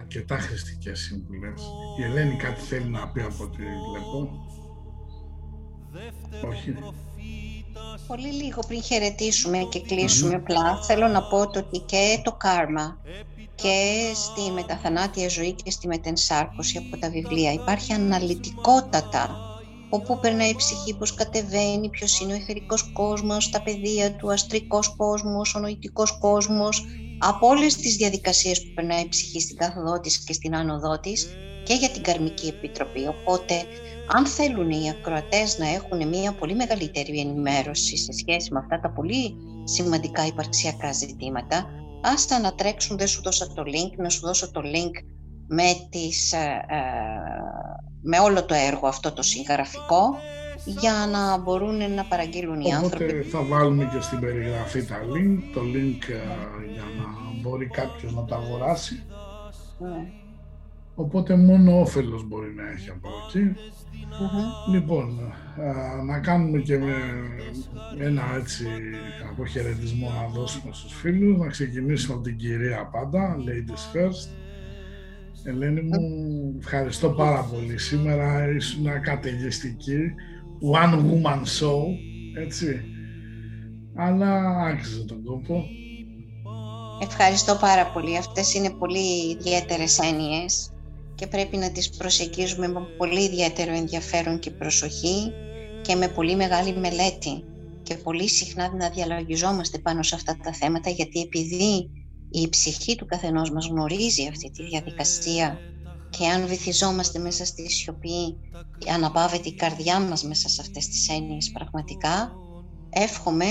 αρκετά χρηστικές σύμβουλες. Η Ελένη κάτι θέλει να πει από ό,τι βλέπω. Όχι. Πολύ λίγο πριν χαιρετήσουμε και κλείσουμε απλά, θέλω να πω ότι και το κάρμα και στη μεταθανάτια ζωή και στη μετενσάρκωση από τα βιβλία υπάρχει αναλυτικότατα όπου περνάει η ψυχή, πώς κατεβαίνει, ποιος είναι ο εθερικός κόσμος, τα παιδεία του, αστρικός κόσμος, ο νοητικός κόσμος, από όλες τις διαδικασίες που περνάει η ψυχή στην κάθοδό της και στην άνοδό της και για την Καρμική Επιτροπή. Οπότε, αν θέλουν οι ακροατές να έχουν μια πολύ μεγαλύτερη ενημέρωση σε σχέση με αυτά τα πολύ σημαντικά υπαρξιακά ζητήματα, άστα να τρέξουν, δεν σου δώσα το link, να σου δώσω το link με, τις, ε, ε, με όλο το έργο αυτό το συγγραφικό για να μπορούν να παραγγείλουν οι άνθρωποι. Οπότε θα βάλουμε και στην περιγραφή τα link, το link ε, για να μπορεί κάποιος να τα αγοράσει. Ναι. Οπότε μόνο όφελος μπορεί να έχει από Λοιπόν, να κάνουμε και με ένα έτσι αποχαιρετισμό να δώσουμε στους φίλους, να ξεκινήσουμε από την κυρία πάντα, ladies first. Ελένη μου, ευχαριστώ πάρα πολύ. Σήμερα ήσουν καταιγιστική, one woman show, έτσι. Αλλά άξιζε τον κόπο. Ευχαριστώ πάρα πολύ. Αυτές είναι πολύ ιδιαίτερες έννοιες και πρέπει να τις προσεγγίζουμε με πολύ ιδιαίτερο ενδιαφέρον και προσοχή και με πολύ μεγάλη μελέτη και πολύ συχνά να διαλογιζόμαστε πάνω σε αυτά τα θέματα γιατί επειδή η ψυχή του καθενός μας γνωρίζει αυτή τη διαδικασία και αν βυθιζόμαστε μέσα στη σιωπή αναπαύεται η καρδιά μας μέσα σε αυτές τις έννοιες πραγματικά εύχομαι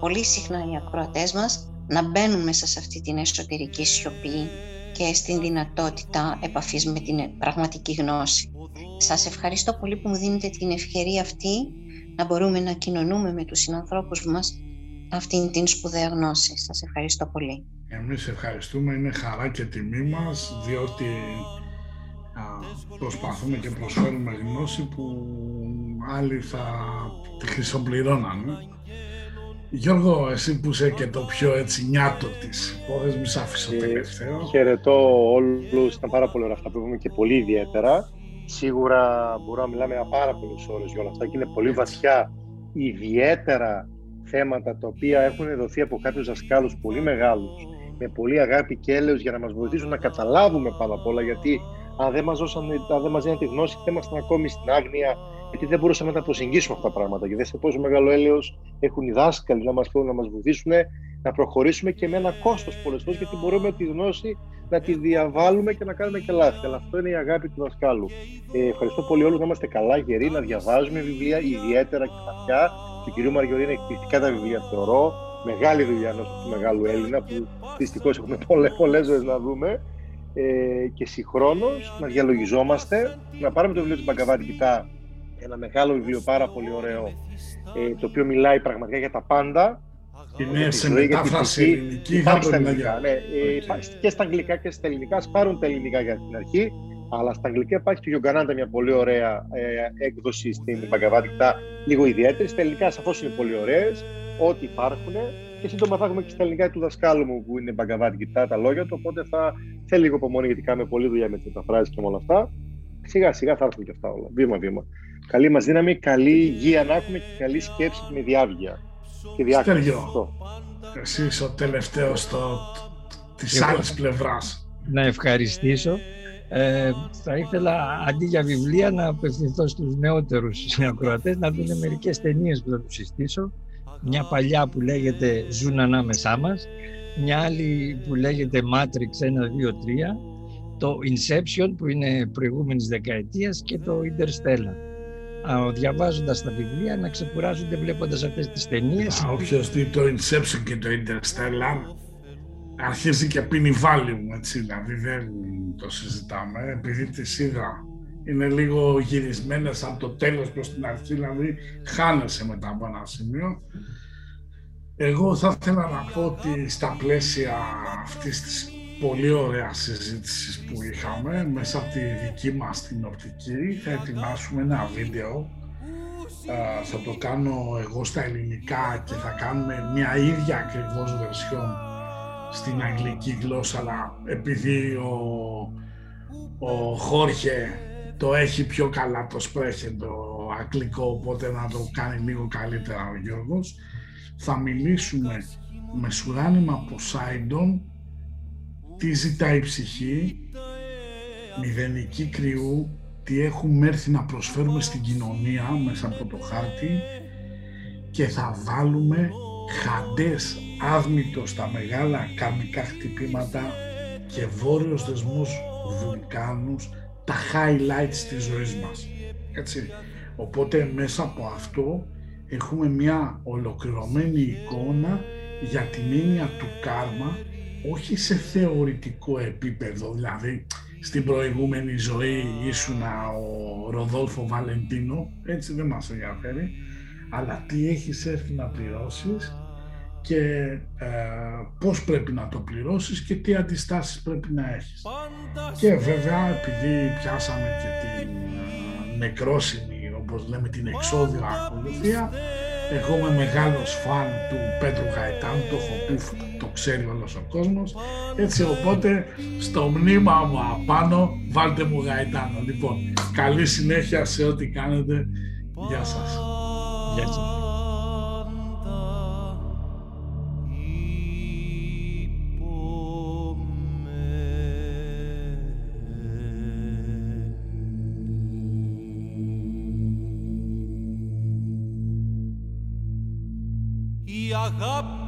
πολύ συχνά οι ακροατές μας να μπαίνουν μέσα σε αυτή την εσωτερική σιωπή και στην δυνατότητα επαφής με την πραγματική γνώση. Σας ευχαριστώ πολύ που μου δίνετε την ευκαιρία αυτή να μπορούμε να κοινωνούμε με τους συνανθρώπους μας αυτήν την σπουδαία γνώση. Σας ευχαριστώ πολύ. Εμείς ευχαριστούμε, είναι χαρά και τιμή μας, διότι προσπαθούμε και προσφέρουμε γνώση που άλλοι θα τη χρυσοπληρώνανε. Γιώργο, εσύ που είσαι και το πιο έτσι νιάτο της υπόθεση, μη σ' άφησω ε, τελευταίο. Χαιρετώ όλους. Ήταν πάρα πολύ ωραία αυτά που είπαμε και πολύ ιδιαίτερα. Σίγουρα μπορούμε να μιλάμε για πάρα πολλέ ώρες για όλα αυτά και είναι πολύ βαθιά, ιδιαίτερα θέματα τα οποία έχουν δοθεί από κάποιους δασκάλους πολύ μεγάλους, με πολύ αγάπη και έλεος για να μας βοηθήσουν να καταλάβουμε πάνω απ' όλα. Γιατί αν δεν μας δίναν τη γνώση, θα ήμασταν ακόμη στην άγνοια γιατί δεν μπορούσαμε να τα προσεγγίσουμε αυτά τα πράγματα. Και δεν σε πόσο μεγάλο έλεος έχουν οι δάσκαλοι να μας πούνε, να μας βοηθήσουν να προχωρήσουμε και με ένα κόστος πολλές φορές, γιατί μπορούμε τη γνώση να τη διαβάλουμε και να κάνουμε και λάθη. Αλλά αυτό είναι η αγάπη του δασκάλου. Ε, ευχαριστώ πολύ όλους να είμαστε καλά, γεροί, να διαβάζουμε βιβλία, ιδιαίτερα και βαθιά. Του κυρίου Μαριωρή είναι εκπληκτικά τα βιβλία, θεωρώ. Μεγάλη δουλειά ενός μεγάλου Έλληνα, που δυστυχώς έχουμε πολλές ζωές να δούμε. Ε, και συγχρόνως να διαλογιζόμαστε, να πάρουμε το βιβλίο του Μπαγκαβάτη Κιτά ένα μεγάλο βιβλίο πάρα πολύ ωραίο ε, το οποίο μιλάει πραγματικά για τα πάντα. Είναι σε μετάφραση ελληνική, θα πρέπει να ναι, ε, Και στα αγγλικά και στα ελληνικά, ας πάρουν τα ελληνικά για την αρχή, αλλά στα αγγλικά υπάρχει του Γιογκανάντα μια πολύ ωραία ε, έκδοση στην Παγκαβάτικτα, λίγο ιδιαίτερη. Στα ελληνικά σαφώς είναι πολύ ωραίες, ό,τι υπάρχουν. Και σύντομα θα έχουμε και στα ελληνικά του δασκάλου μου που είναι Παγκαβάτικτα τα λόγια του. Οπότε θα θέλει λίγο υπομονή γιατί κάνουμε πολλή δουλειά με τις μεταφράσεις και με όλα αυτά. Σιγά σιγά θα έρθουν και αυτά όλα, βήμα-βήμα. Καλή μας δύναμη, καλή υγεία να έχουμε και καλή σκέψη με διάβγεια και διάκριση. εσύ είσαι ο τελευταίος το, της Εγώ... άλλης πλευράς. Να ευχαριστήσω. Ε, θα ήθελα αντί για βιβλία να απευθυνθώ στους νεότερους ακροατές να δουν μερικές ταινίες που θα τους συστήσω. Μια παλιά που λέγεται «Ζουν ανάμεσά μας», μια άλλη που λέγεται «Matrix 1, 2, 3», το Inception που είναι προηγούμενης δεκαετίας και το Interstellar διαβάζοντας τα βιβλία να ξεκουράζονται βλέποντας αυτές τις ταινίες. Όποιος δει το Inception και το Interstellar αρχίζει και πίνει Valium, έτσι, δηλαδή δεν το συζητάμε, επειδή τις είδα είναι λίγο γυρισμένες από το τέλος προς την αρχή, δηλαδή χάνεσαι μετά από ένα σημείο. Εγώ θα ήθελα να πω ότι στα πλαίσια αυτής της πολύ ωραίας συζήτησης που είχαμε μέσα από τη δική μας την οπτική. Θα ετοιμάσουμε ένα βίντεο θα το κάνω εγώ στα ελληνικά και θα κάνουμε μια ίδια ακριβώς βερσιόν στην αγγλική γλώσσα αλλά επειδή ο, ο Χόρχε το έχει πιο καλά το σπρέχε το αγγλικό οπότε να το κάνει λίγο καλύτερα ο Γιώργος. Θα μιλήσουμε με σουράνιμα Ποσάιντον τι ζητάει η ψυχή μηδενική κρυού τι έχουμε έρθει να προσφέρουμε στην κοινωνία μέσα από το χάρτη και θα βάλουμε χαντές άδμητο στα μεγάλα καρμικά χτυπήματα και βόρειος δεσμούς βουλκάνους τα highlights της ζωής μας. Έτσι. Οπότε μέσα από αυτό έχουμε μια ολοκληρωμένη εικόνα για την έννοια του κάρμα όχι σε θεωρητικό επίπεδο, δηλαδή στην προηγούμενη ζωή ήσουν ο Ροδόλφο Βαλεντίνο, έτσι δεν μας ενδιαφέρει, αλλά τι έχεις έρθει να πληρώσεις και ε, πώς πρέπει να το πληρώσεις και τι αντιστάσεις πρέπει να έχεις. Και βέβαια επειδή πιάσαμε και την ε, νεκρόσιμη, όπως λέμε την εξώδια ακολουθία, εγώ είμαι μεγάλος φαν του Πέτρου Γαϊτάνου, το έχω πει, το ξέρει όλος ο κόσμος. Έτσι οπότε στο μνήμα μου απάνω βάλτε μου Γαϊτάνο. Λοιπόν, καλή συνέχεια σε ό,τι κάνετε. Γεια σας. Γεια σας. Αγάπη